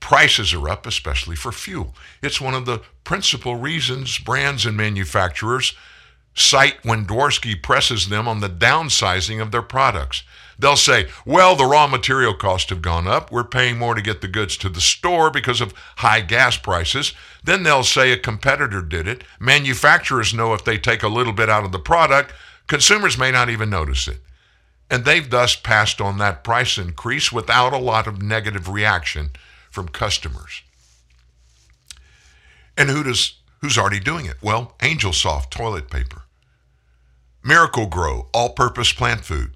prices are up, especially for fuel. It's one of the principal reasons brands and manufacturers cite when Dworsky presses them on the downsizing of their products. They'll say, well, the raw material costs have gone up. We're paying more to get the goods to the store because of high gas prices. Then they'll say a competitor did it. Manufacturers know if they take a little bit out of the product, consumers may not even notice it. And they've thus passed on that price increase without a lot of negative reaction from customers. And who does who's already doing it? Well, Angel Soft toilet paper. Miracle-Gro all-purpose plant food.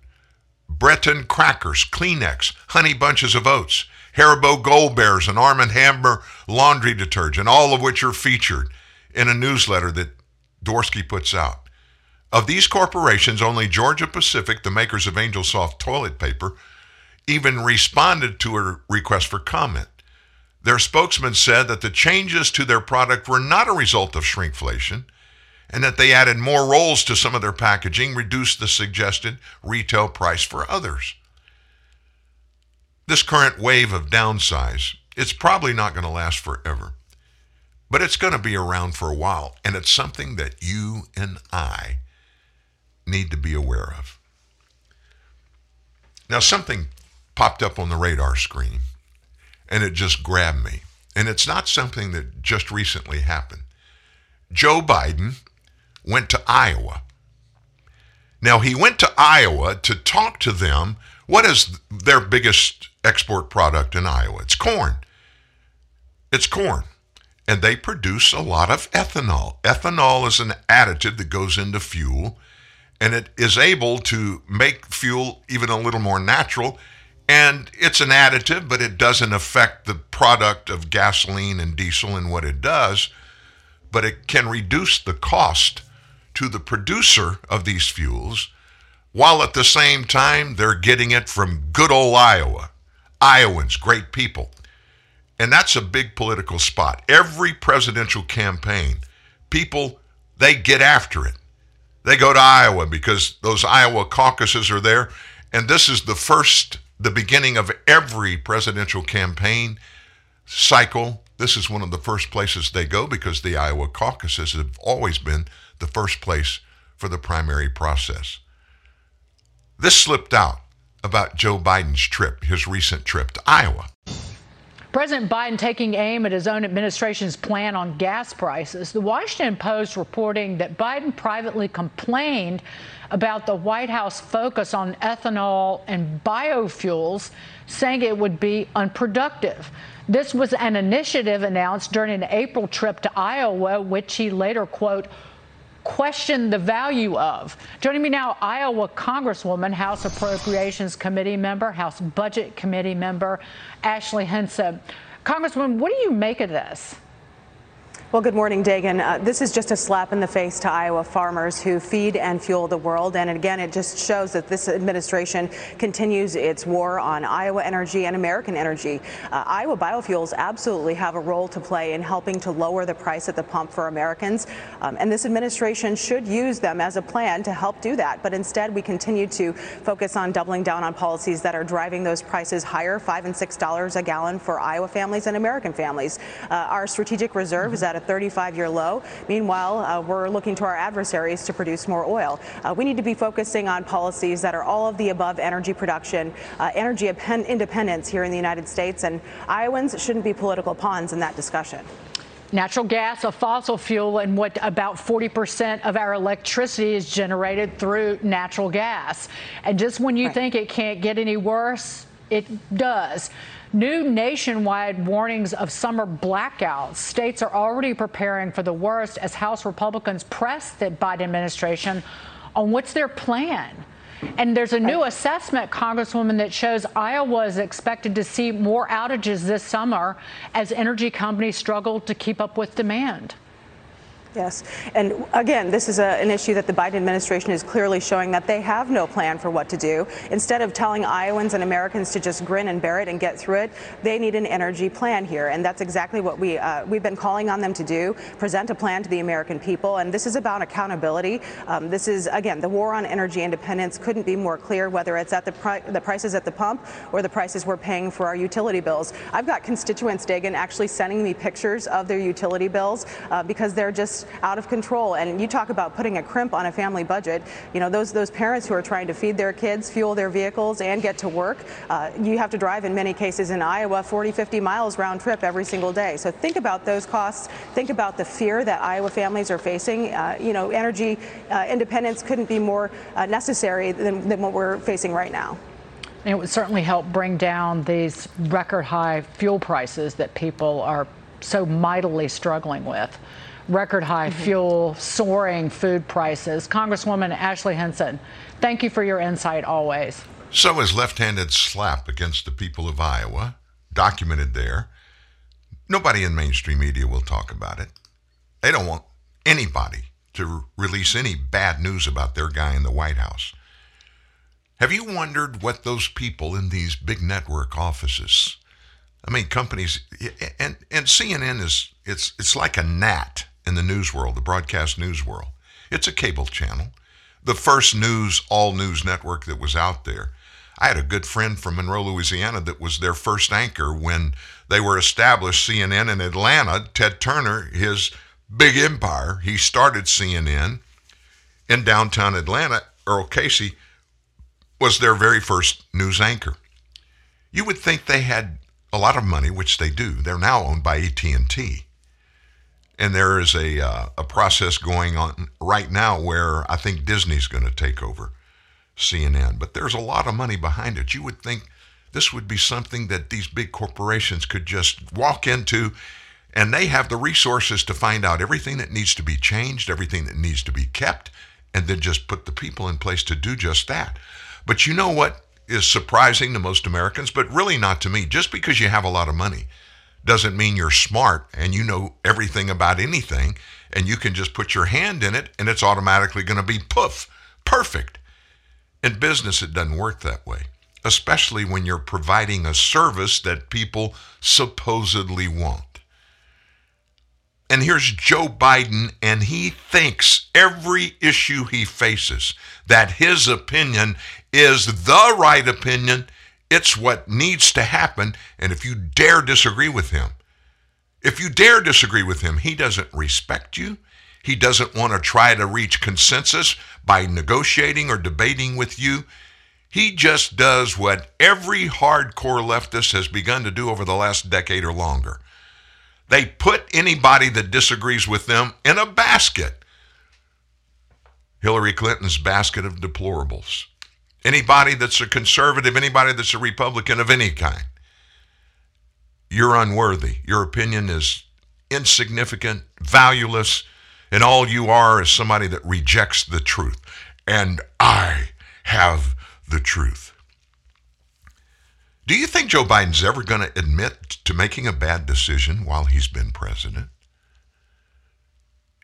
Breton crackers, Kleenex, honey bunches of oats, Haribo Gold Bears, and Arm & Hammer laundry detergent, all of which are featured in a newsletter that Dworsky puts out. Of these corporations, only Georgia Pacific, the makers of Angel Soft toilet paper, even responded to a request for comment. Their spokesman said that the changes to their product were not a result of shrinkflation and that they added more rolls to some of their packaging, reduced the suggested retail price for others. This current wave of downsize, it's probably not going to last forever, but it's going to be around for a while, and it's something that you and I need to be aware of. Now, something popped up on the radar screen, and it just grabbed me. And it's not something that just recently happened. Joe Biden went to Iowa. Now, he went to Iowa to talk to them. What is their biggest export product in Iowa? It's corn. It's corn. And they produce a lot of ethanol. Ethanol is an additive that goes into fuel, and it is able to make fuel even a little more natural. And it's an additive, but it doesn't affect the product of gasoline and diesel and what it does, but it can reduce the cost to the producer of these fuels, while at the same time they're getting it from good old Iowa. Iowans, great people. And that's a big political spot. Every presidential campaign, people, they get after it. They go to Iowa because those Iowa caucuses are there. And this is the first, the beginning of every presidential campaign cycle. This is one of the first places they go because the Iowa caucuses have always been the first place for the primary process. This slipped out about Joe Biden's trip, his recent trip to Iowa. President Biden taking aim at his own administration's plan on gas prices. The Washington Post reporting that Biden privately complained about the White House focus on ethanol and biofuels, saying it would be unproductive. This was an initiative announced during an April trip to Iowa, which he later, quote, question the value of. Joining me now, Iowa Congresswoman, House Appropriations Committee member, House Budget Committee member, Ashley Hinson. Congresswoman, what do you make of this? Well, good morning, Dagen. Uh, this is just a slap in the face to Iowa farmers who feed and fuel the world. And again, it just shows that this administration continues its war on Iowa energy and American energy. Uh, Iowa biofuels absolutely have a role to play in helping to lower the price at the pump for Americans. Um, and this administration should use them as a plan to help do that. But instead, we continue to focus on doubling down on policies that are driving those prices higher, five and six dollars a gallon for Iowa families and American families. Uh, our strategic reserve is at a 35 year low. Meanwhile, uh, we're looking to our adversaries to produce more oil. Uh, we need to be focusing on policies that are all of the above energy production, uh, energy independence here in the United States, and Iowans shouldn't be political pawns in that discussion. Natural gas, a fossil fuel, and what about 40% of our electricity is generated through natural gas. And just when you right. think it can't get any worse, it does. New nationwide warnings of summer blackouts. States are already preparing for the worst as House Republicans press the Biden administration on what's their plan. And there's a new assessment, Congresswoman, that shows Iowa is expected to see more outages this summer as energy companies struggle to keep up with demand. Yes. And again, this is a, an issue that the Biden administration is clearly showing that they have no plan for what to do. Instead of telling Iowans and Americans to just grin and bear it and get through it, they need an energy plan here. And that's exactly what we, uh, we've been calling on them to do present a plan to the American people. And this is about accountability. Um, this is, again, the war on energy independence couldn't be more clear, whether it's at the, pri- the prices at the pump or the prices we're paying for our utility bills. I've got constituents, Dagen, actually sending me pictures of their utility bills uh, because they're just out of control. And you talk about putting a crimp on a family budget. You know, those those parents who are trying to feed their kids, fuel their vehicles, and get to work, uh, you have to drive in many cases in Iowa 40, 50 miles round trip every single day. So think about those costs. Think about the fear that Iowa families are facing. Uh, you know, energy uh, independence couldn't be more uh, necessary than, than what we're facing right now. It would certainly help bring down these record high fuel prices that people are so mightily struggling with record high mm-hmm. fuel, soaring food prices. Congresswoman Ashley Hinson, thank you for your insight always. So, his left handed slap against the people of Iowa, documented there. Nobody in mainstream media will talk about it. They don't want anybody to release any bad news about their guy in the White House. Have you wondered what those people in these big network offices, I mean, companies, and, and CNN is, it's, it's like a gnat in the news world, the broadcast news world. It's a cable channel, the first news, all news network that was out there. I had a good friend from Monroe, Louisiana, that was their first anchor when they were established, CNN in Atlanta. Ted Turner, his big empire, he started CNN in downtown Atlanta. Earl Casey was their very first news anchor. You would think they had a lot of money, which they do. They're now owned by AT&T and there is a uh, a process going on right now where I think Disney's going to take over CNN. But there's a lot of money behind it. You would think this would be something that these big corporations could just walk into, and they have the resources to find out everything that needs to be changed, everything that needs to be kept, and then just put the people in place to do just that. But you know what is surprising to most Americans, but really not to me. Just because you have a lot of money doesn't mean you're smart and you know everything about anything and you can just put your hand in it and it's automatically going to be poof, perfect. In business, it doesn't work that way, especially when you're providing a service that people supposedly want. And here's Joe Biden, and he thinks every issue he faces that his opinion is the right opinion it's what needs to happen. And if you dare disagree with him, if you dare disagree with him, he doesn't respect you. He doesn't want to try to reach consensus by negotiating or debating with you. He just does what every hardcore leftist has begun to do over the last decade or longer. They put anybody that disagrees with them in a basket. Hillary Clinton's basket of deplorables anybody that's a conservative, anybody that's a Republican of any kind. You're unworthy. Your opinion is insignificant, valueless, and all you are is somebody that rejects the truth. And I have the truth. Do you think Joe Biden's ever going to admit to making a bad decision while he's been president?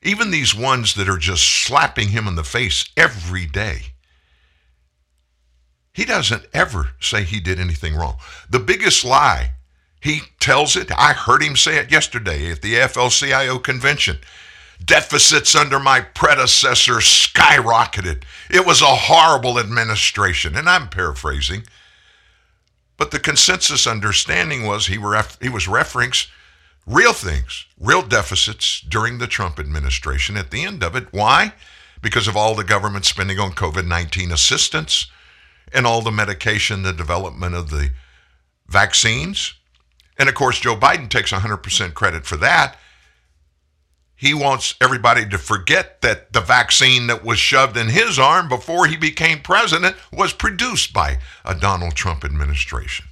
Even these ones that are just slapping him in the face every day. He doesn't ever say he did anything wrong. The biggest lie, he tells it. I heard him say it yesterday at the AFL CIO convention. Deficits under my predecessor skyrocketed. It was a horrible administration. And I'm paraphrasing. But the consensus understanding was he, ref- he was referencing real things, real deficits during the Trump administration at the end of it. Why? Because of all the government spending on COVID 19 assistance and all the medication, the development of the vaccines. And of course, Joe Biden takes 100% credit for that. He wants everybody to forget that the vaccine that was shoved in his arm before he became president was produced by a Donald Trump administration.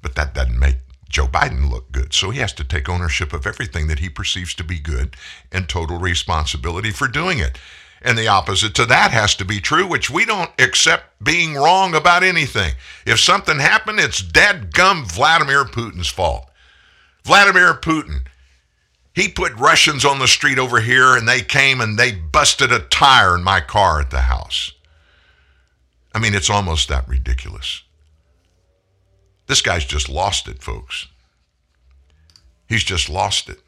But that doesn't make Joe Biden look good. So he has to take ownership of everything that he perceives to be good and total responsibility for doing it. And the opposite to that has to be true, which we don't accept being wrong about anything. If something happened, it's dead gum Vladimir Putin's fault. Vladimir Putin, He put Russians on the street over here and they came and they busted a tire in my car at the house. I mean, it's almost that ridiculous. This guy's just lost it, folks. He's just lost it.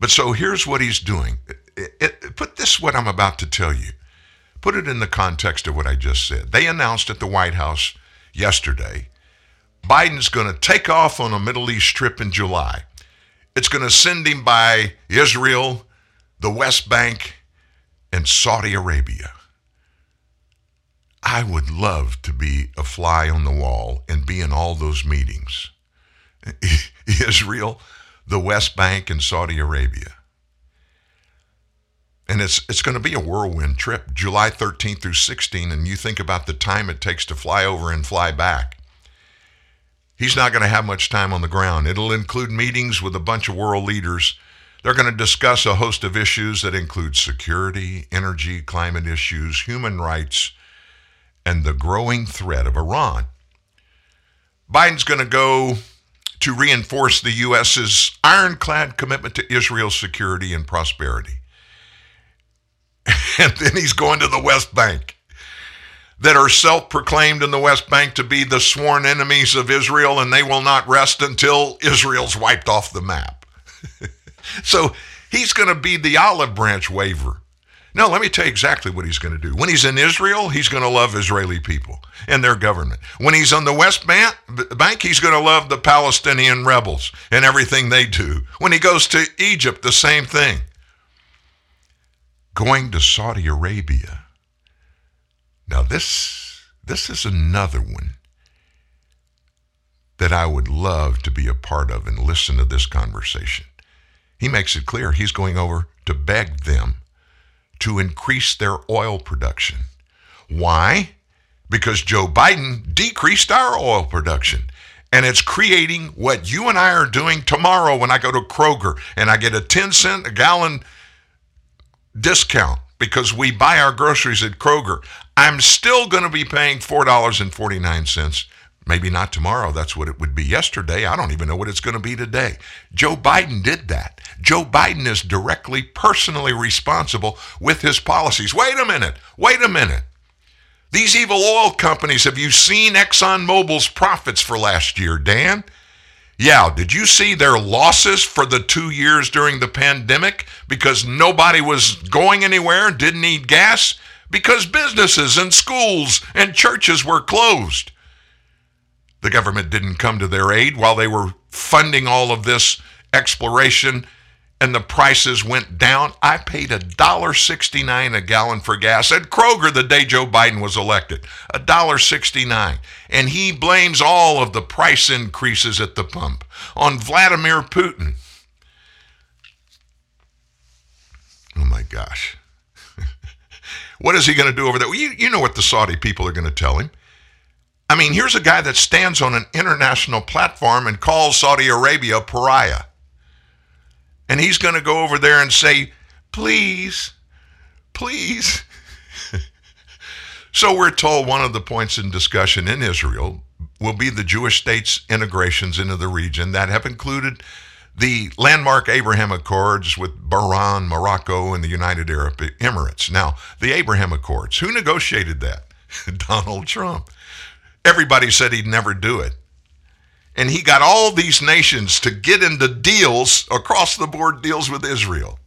But so here's what he's doing. It, it, put this, what I'm about to tell you, put it in the context of what I just said. They announced at the White House yesterday Biden's going to take off on a Middle East trip in July. It's going to send him by Israel, the West Bank, and Saudi Arabia. I would love to be a fly on the wall and be in all those meetings. [laughs] Israel, the West Bank, and Saudi Arabia. And it's it's going to be a whirlwind trip, July 13th through 16, and you think about the time it takes to fly over and fly back. He's not going to have much time on the ground. It'll include meetings with a bunch of world leaders. They're going to discuss a host of issues that include security, energy, climate issues, human rights, and the growing threat of Iran. Biden's going to go to reinforce the U.S.'s ironclad commitment to Israel's security and prosperity. [laughs] And then he's going to the West Bank that are self proclaimed in the West Bank to be the sworn enemies of Israel, and they will not rest until Israel's wiped off the map. [laughs] so he's going to be the olive branch waver. Now, let me tell you exactly what he's going to do. When he's in Israel, he's going to love Israeli people and their government. When he's on the West Bank, he's going to love the Palestinian rebels and everything they do. When he goes to Egypt, the same thing. Going to Saudi Arabia. Now, this, this is another one that I would love to be a part of and listen to this conversation. He makes it clear he's going over to beg them to increase their oil production. Why? Because Joe Biden decreased our oil production. And it's creating what you and I are doing tomorrow when I go to Kroger and I get a 10 cent a gallon discount because we buy our groceries at Kroger. I'm still going to be paying $4.49 Maybe not tomorrow. That's what it would be yesterday. I don't even know what it's going to be today. Joe Biden did that. Joe Biden is directly, personally responsible with his policies. Wait a minute. Wait a minute. These evil oil companies, have you seen ExxonMobil's profits for last year, Dan? Yeah, did you see their losses for the two years during the pandemic because nobody was going anywhere, didn't need gas? Because businesses and schools and churches were closed. The government didn't come to their aid while they were funding all of this exploration and the prices went down. I paid $1.69 a gallon for gas at Kroger the day Joe Biden was elected. $1.69. And he blames all of the price increases at the pump on Vladimir Putin. Oh my gosh. [laughs] what is he going to do over there? Well, you, you know what the Saudi people are going to tell him. I mean, here's a guy that stands on an international platform and calls Saudi Arabia pariah. And he's going to go over there and say, please, please. so we're told one of the points in discussion in Israel will be the Jewish state's integrations into the region that have included the landmark Abraham Accords with Bahrain, Morocco, and the United Arab Emirates. Now, the Abraham Accords, who negotiated that? [laughs] Donald Trump. Everybody said he'd never do it. And he got all these nations to get into deals, across the board deals with Israel.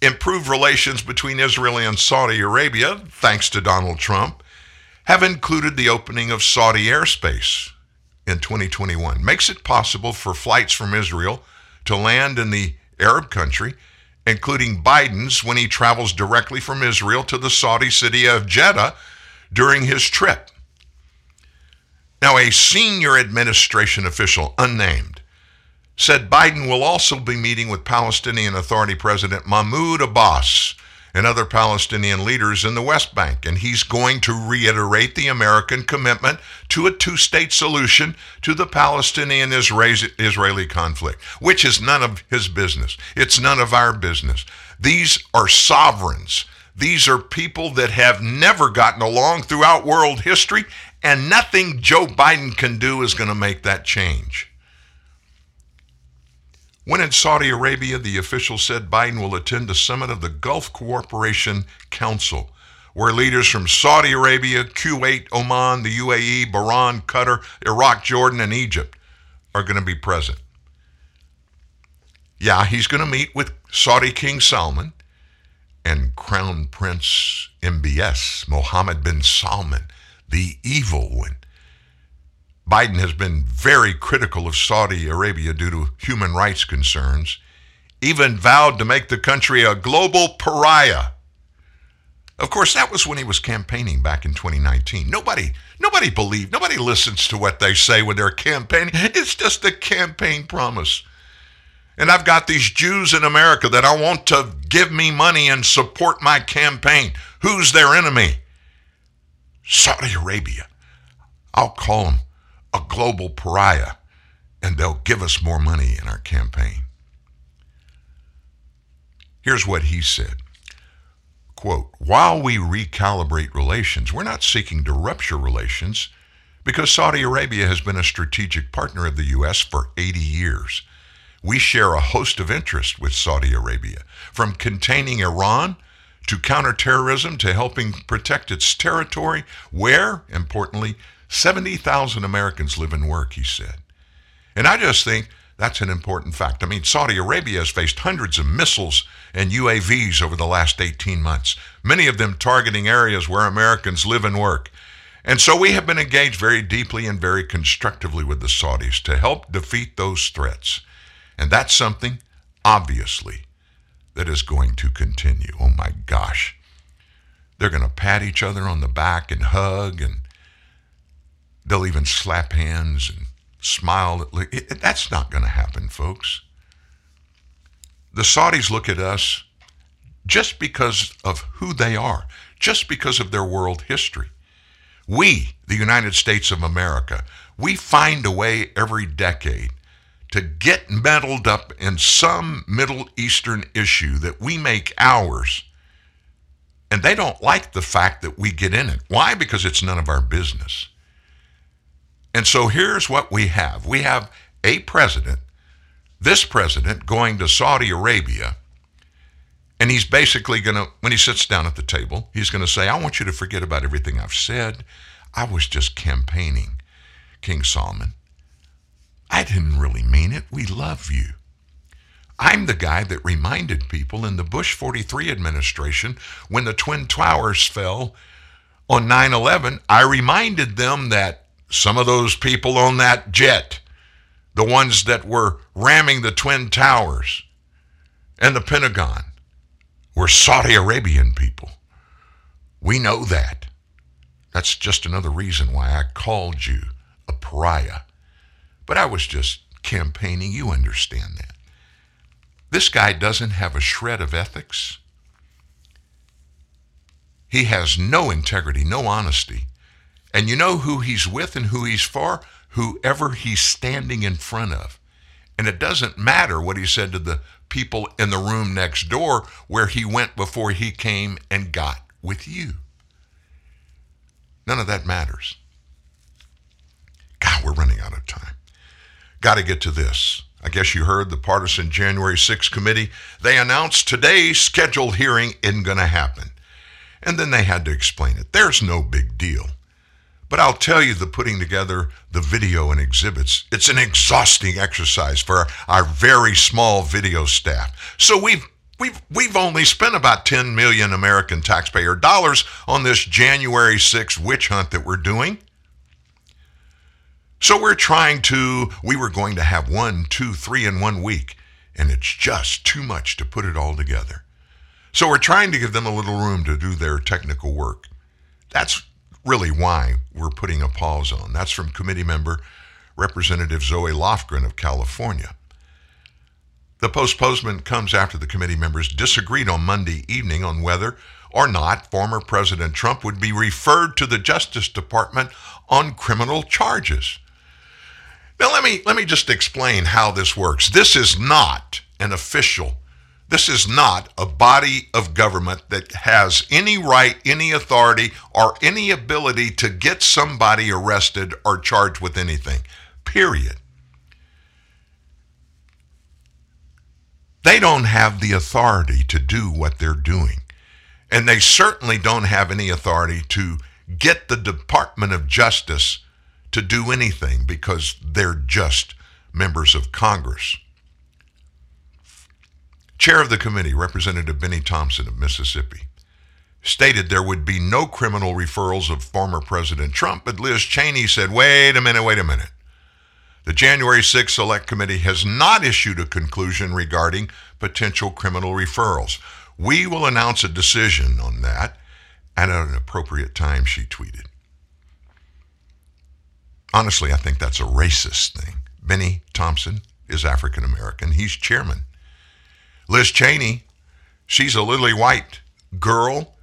Improved relations between Israel and Saudi Arabia, thanks to Donald Trump, have included the opening of Saudi airspace in 2021. Makes it possible for flights from Israel to land in the Arab country, including Biden's when he travels directly from Israel to the Saudi city of Jeddah during his trip. Now, a senior administration official, unnamed, said Biden will also be meeting with Palestinian Authority President Mahmoud Abbas and other Palestinian leaders in the West Bank, and he's going to reiterate the American commitment to a two state solution to the Palestinian Israeli conflict, which is none of his business. It's none of our business. These are sovereigns. These are people that have never gotten along throughout world history, and nothing Joe Biden can do is going to make that change. When in Saudi Arabia, the official said Biden will attend the summit of the Gulf Cooperation Council, where leaders from Saudi Arabia, Kuwait, Oman, the UAE, Bahrain, Qatar, Iraq, Jordan, and Egypt are going to be present. Yeah, he's going to meet with Saudi King Salman and Crown Prince MBS, Mohammed bin Salman, the evil one. Biden has been very critical of Saudi Arabia due to human rights concerns, even vowed to make the country a global pariah. Of course, that was when he was campaigning back in 2019. Nobody, nobody believed, nobody listens to what they say when they're campaigning. It's just a campaign promise. And I've got these Jews in America that I want to give me money and support my campaign. Who's their enemy? Saudi Arabia. I'll call them a global pariah, and they'll give us more money in our campaign. Here's what he said quote, while we recalibrate relations, we're not seeking to rupture relations because Saudi Arabia has been a strategic partner of the U.S. for 80 years. We share a host of interests with Saudi Arabia, from containing Iran to counterterrorism to helping protect its territory, where, importantly, 70,000 Americans live and work, he said. And I just think that's an important fact. I mean, Saudi Arabia has faced hundreds of missiles and UAVs over the last 18 months, many of them targeting areas where Americans live and work. And so we have been engaged very deeply and very constructively with the Saudis to help defeat those threats. And that's something, obviously, that is going to continue. Oh my gosh. They're going to pat each other on the back and hug, and they'll even slap hands and smile. That's not going to happen, folks. The Saudis look at us just because of who they are, just because of their world history. We, the United States of America, we find a way every decade to get meddled up in some Middle Eastern issue that we make ours. And they don't like the fact that we get in it. Why? Because it's none of our business. And so here's what we have we have a president, this president going to Saudi Arabia, and he's basically going to, when he sits down at the table, he's going to say, I want you to forget about everything I've said. I was just campaigning, King Salman. I didn't really mean it. We love you. I'm the guy that reminded people in the Bush 43 administration when the Twin Towers fell on 9 11. I reminded them that some of those people on that jet, the ones that were ramming the Twin Towers and the Pentagon, were Saudi Arabian people. We know that. That's just another reason why I called you a pariah. But I was just campaigning. You understand that. This guy doesn't have a shred of ethics. He has no integrity, no honesty. And you know who he's with and who he's for? Whoever he's standing in front of. And it doesn't matter what he said to the people in the room next door where he went before he came and got with you. None of that matters. God, we're running out of time. Got to get to this. I guess you heard the partisan January 6 committee. They announced today's scheduled hearing isn't going to happen. And then they had to explain it. There's no big deal. But I'll tell you, the putting together the video and exhibits, it's an exhausting exercise for our very small video staff. So we've we've we've only spent about 10 million American taxpayer dollars on this January 6th witch hunt that we're doing. So we're trying to, we were going to have one, two, three in one week, and it's just too much to put it all together. So we're trying to give them a little room to do their technical work. That's really why we're putting a pause on. That's from committee member Representative Zoe Lofgren of California. The postponement comes after the committee members disagreed on Monday evening on whether or not former President Trump would be referred to the Justice Department on criminal charges. Now let me let me just explain how this works. This is not an official. This is not a body of government that has any right, any authority, or any ability to get somebody arrested or charged with anything. Period. They don't have the authority to do what they're doing. And they certainly don't have any authority to get the Department of Justice to do anything because they're just members of Congress. Chair of the committee, Representative Benny Thompson of Mississippi, stated there would be no criminal referrals of former President Trump, but Liz Cheney said, wait a minute, wait a minute. The January 6th Select Committee has not issued a conclusion regarding potential criminal referrals. We will announce a decision on that at an appropriate time, she tweeted. Honestly, I think that's a racist thing. Benny Thompson is African American. He's chairman. Liz Cheney, she's a lily white girl,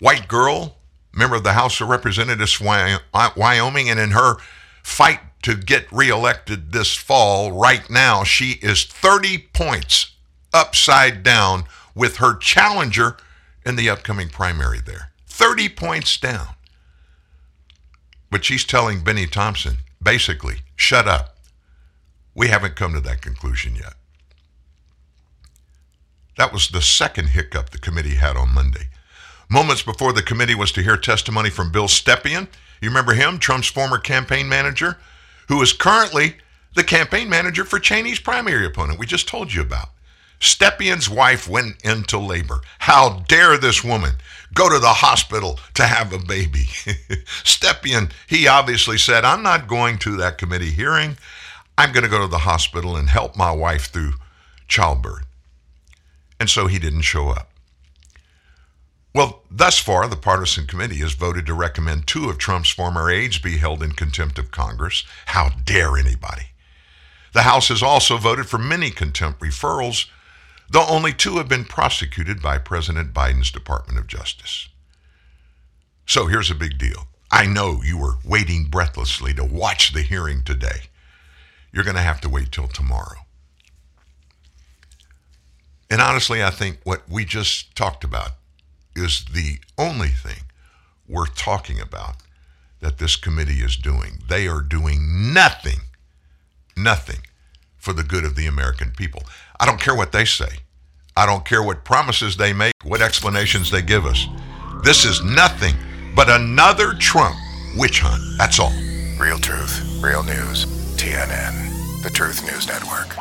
white girl, member of the House of Representatives, uh, Wyoming, and in her fight to get reelected this fall, right now, she is 30 points upside down with her challenger in the upcoming primary there. 30 points down. But she's telling Benny Thompson, basically, shut up. We haven't come to that conclusion yet. That was the second hiccup the committee had on Monday. Moments before the committee was to hear testimony from Bill Stepien. You remember him, Trump's former campaign manager, who is currently the campaign manager for Cheney's primary opponent, we just told you about. Stepien's wife went into labor. How dare this woman go to the hospital to have a baby? [laughs] Stepien, he obviously said, I'm not going to that committee hearing. I'm going to go to the hospital and help my wife through childbirth. And so he didn't show up. Well, thus far, the partisan committee has voted to recommend two of Trump's former aides be held in contempt of Congress. How dare anybody? The House has also voted for many contempt referrals, though only two have been prosecuted by President Biden's Department of Justice. So here's a big deal. I know you were waiting breathlessly to watch the hearing today. You're going to have to wait till tomorrow. And honestly, I think what we just talked about is the only thing worth talking about that this committee is doing. They are doing nothing, nothing for the good of the American people. I don't care what they say. I don't care what promises they make, what explanations they give us. This is nothing but another Trump witch hunt. That's all. Real truth, real news. TNN, the Truth News Network.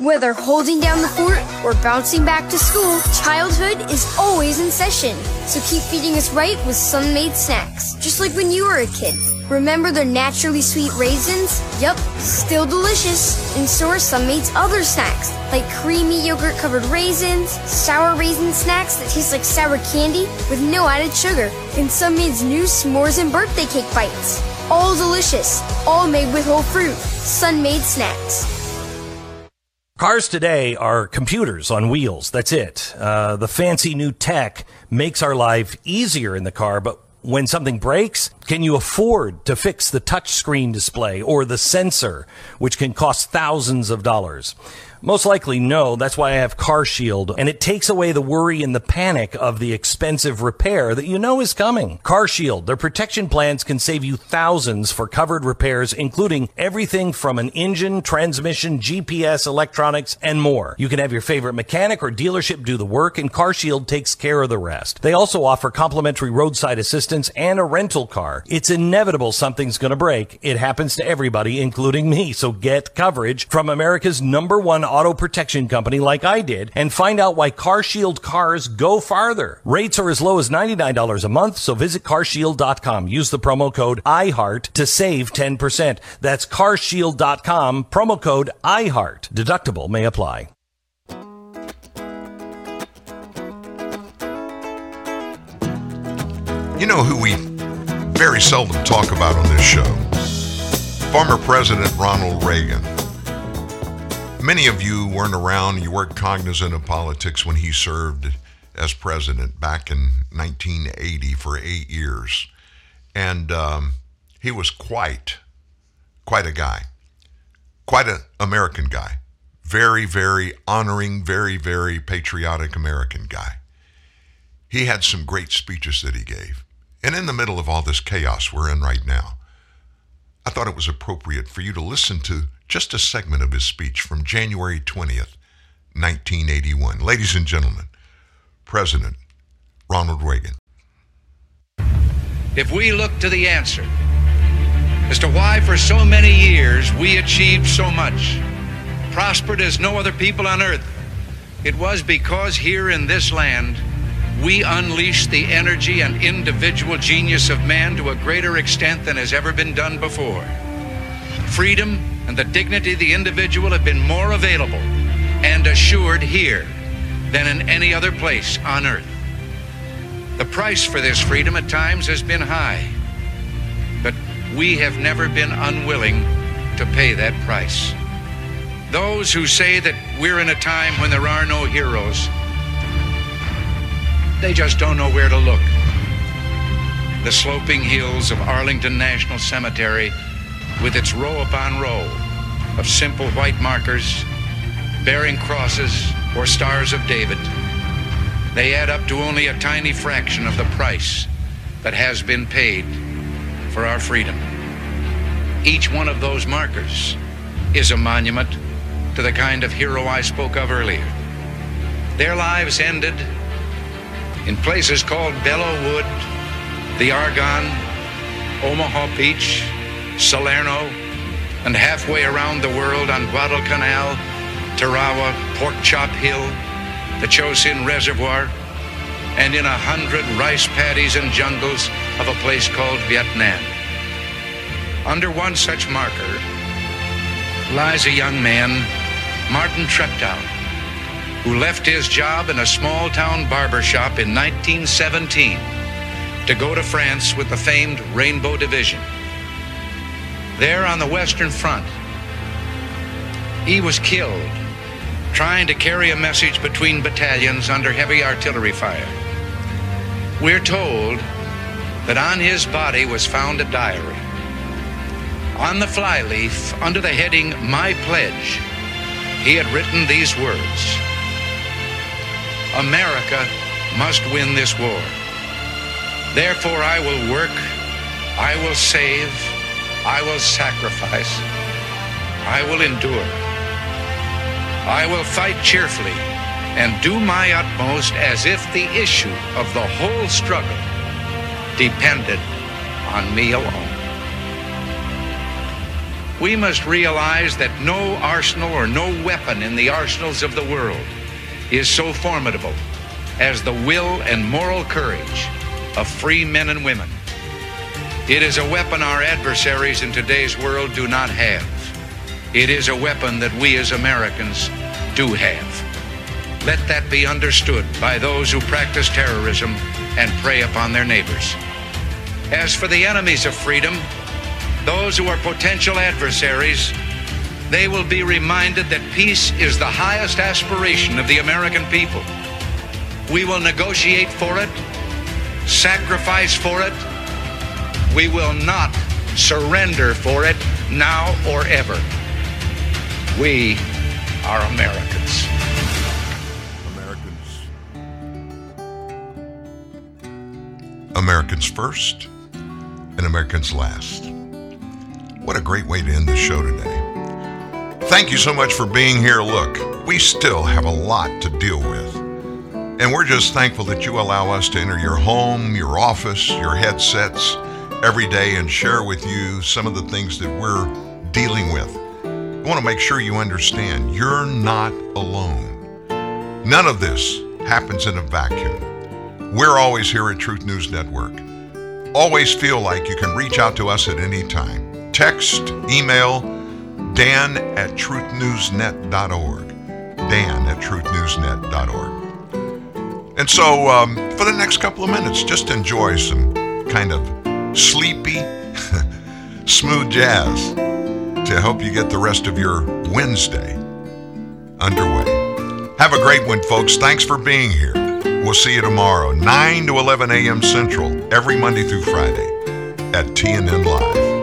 Whether holding down the fort or bouncing back to school, childhood is always in session. So keep feeding us right with Sun-Maid snacks, just like when you were a kid. Remember their naturally sweet raisins? Yup, still delicious. And so are Sun-Maid's other snacks, like creamy yogurt covered raisins, sour raisin snacks that taste like sour candy with no added sugar, and Sun-Maid's new s'mores and birthday cake bites. All delicious, all made with whole fruit. Sun-Maid snacks. Cars today are computers on wheels. That's it. Uh, the fancy new tech makes our life easier in the car, but when something breaks, can you afford to fix the touchscreen display or the sensor, which can cost thousands of dollars? Most likely no. That's why I have Car Shield, and it takes away the worry and the panic of the expensive repair that you know is coming. Car Shield, their protection plans can save you thousands for covered repairs, including everything from an engine, transmission, GPS, electronics, and more. You can have your favorite mechanic or dealership do the work, and Car Shield takes care of the rest. They also offer complimentary roadside assistance and a rental car. It's inevitable something's going to break. It happens to everybody, including me. So get coverage from America's number one auto protection company like I did and find out why CarShield cars go farther. Rates are as low as $99 a month, so visit carshield.com. Use the promo code IHEART to save 10%. That's carshield.com, promo code IHEART. Deductible may apply. You know who we very seldom talk about on this show? Former President Ronald Reagan. Many of you weren't around, you weren't cognizant of politics when he served as president back in 1980 for eight years. And um, he was quite, quite a guy, quite an American guy. Very, very honoring, very, very patriotic American guy. He had some great speeches that he gave. And in the middle of all this chaos we're in right now, I thought it was appropriate for you to listen to just a segment of his speech from January 20th, 1981. Ladies and gentlemen, President Ronald Reagan. If we look to the answer as to why for so many years we achieved so much, prospered as no other people on earth, it was because here in this land we unleashed the energy and individual genius of man to a greater extent than has ever been done before. Freedom and the dignity of the individual have been more available and assured here than in any other place on earth. The price for this freedom at times has been high, but we have never been unwilling to pay that price. Those who say that we're in a time when there are no heroes, they just don't know where to look. The sloping hills of Arlington National Cemetery, with its row upon row of simple white markers bearing crosses or stars of David, they add up to only a tiny fraction of the price that has been paid for our freedom. Each one of those markers is a monument to the kind of hero I spoke of earlier. Their lives ended in places called Belleau Wood, the Argonne, Omaha Beach, Salerno, and halfway around the world on Guadalcanal, Tarawa, Pork Chop Hill, the Chosin Reservoir, and in a hundred rice paddies and jungles of a place called Vietnam. Under one such marker lies a young man, Martin Treptow, who left his job in a small town barber shop in 1917 to go to France with the famed Rainbow Division. There on the Western Front, he was killed trying to carry a message between battalions under heavy artillery fire. We're told that on his body was found a diary. On the flyleaf, under the heading My Pledge, he had written these words America must win this war. Therefore, I will work, I will save, I will sacrifice, I will endure. I will fight cheerfully and do my utmost as if the issue of the whole struggle depended on me alone. We must realize that no arsenal or no weapon in the arsenals of the world is so formidable as the will and moral courage of free men and women. It is a weapon our adversaries in today's world do not have. It is a weapon that we as Americans do have. Let that be understood by those who practice terrorism and prey upon their neighbors. As for the enemies of freedom, those who are potential adversaries, they will be reminded that peace is the highest aspiration of the American people. We will negotiate for it, sacrifice for it. We will not surrender for it now or ever. We are Americans. Americans Americans first and Americans last. What a great way to end the show today. Thank you so much for being here. Look, we still have a lot to deal with. And we're just thankful that you allow us to enter your home, your office, your headsets every day and share with you some of the things that we're dealing with. I want to make sure you understand you're not alone. None of this happens in a vacuum. We're always here at Truth News Network. Always feel like you can reach out to us at any time. Text, email, dan at truthnewsnet.org. Dan at truthnewsnet.org. And so, um, for the next couple of minutes, just enjoy some kind of sleepy, [laughs] smooth jazz to help you get the rest of your Wednesday underway. Have a great one, folks. Thanks for being here. We'll see you tomorrow, 9 to 11 a.m. Central, every Monday through Friday at TNN Live.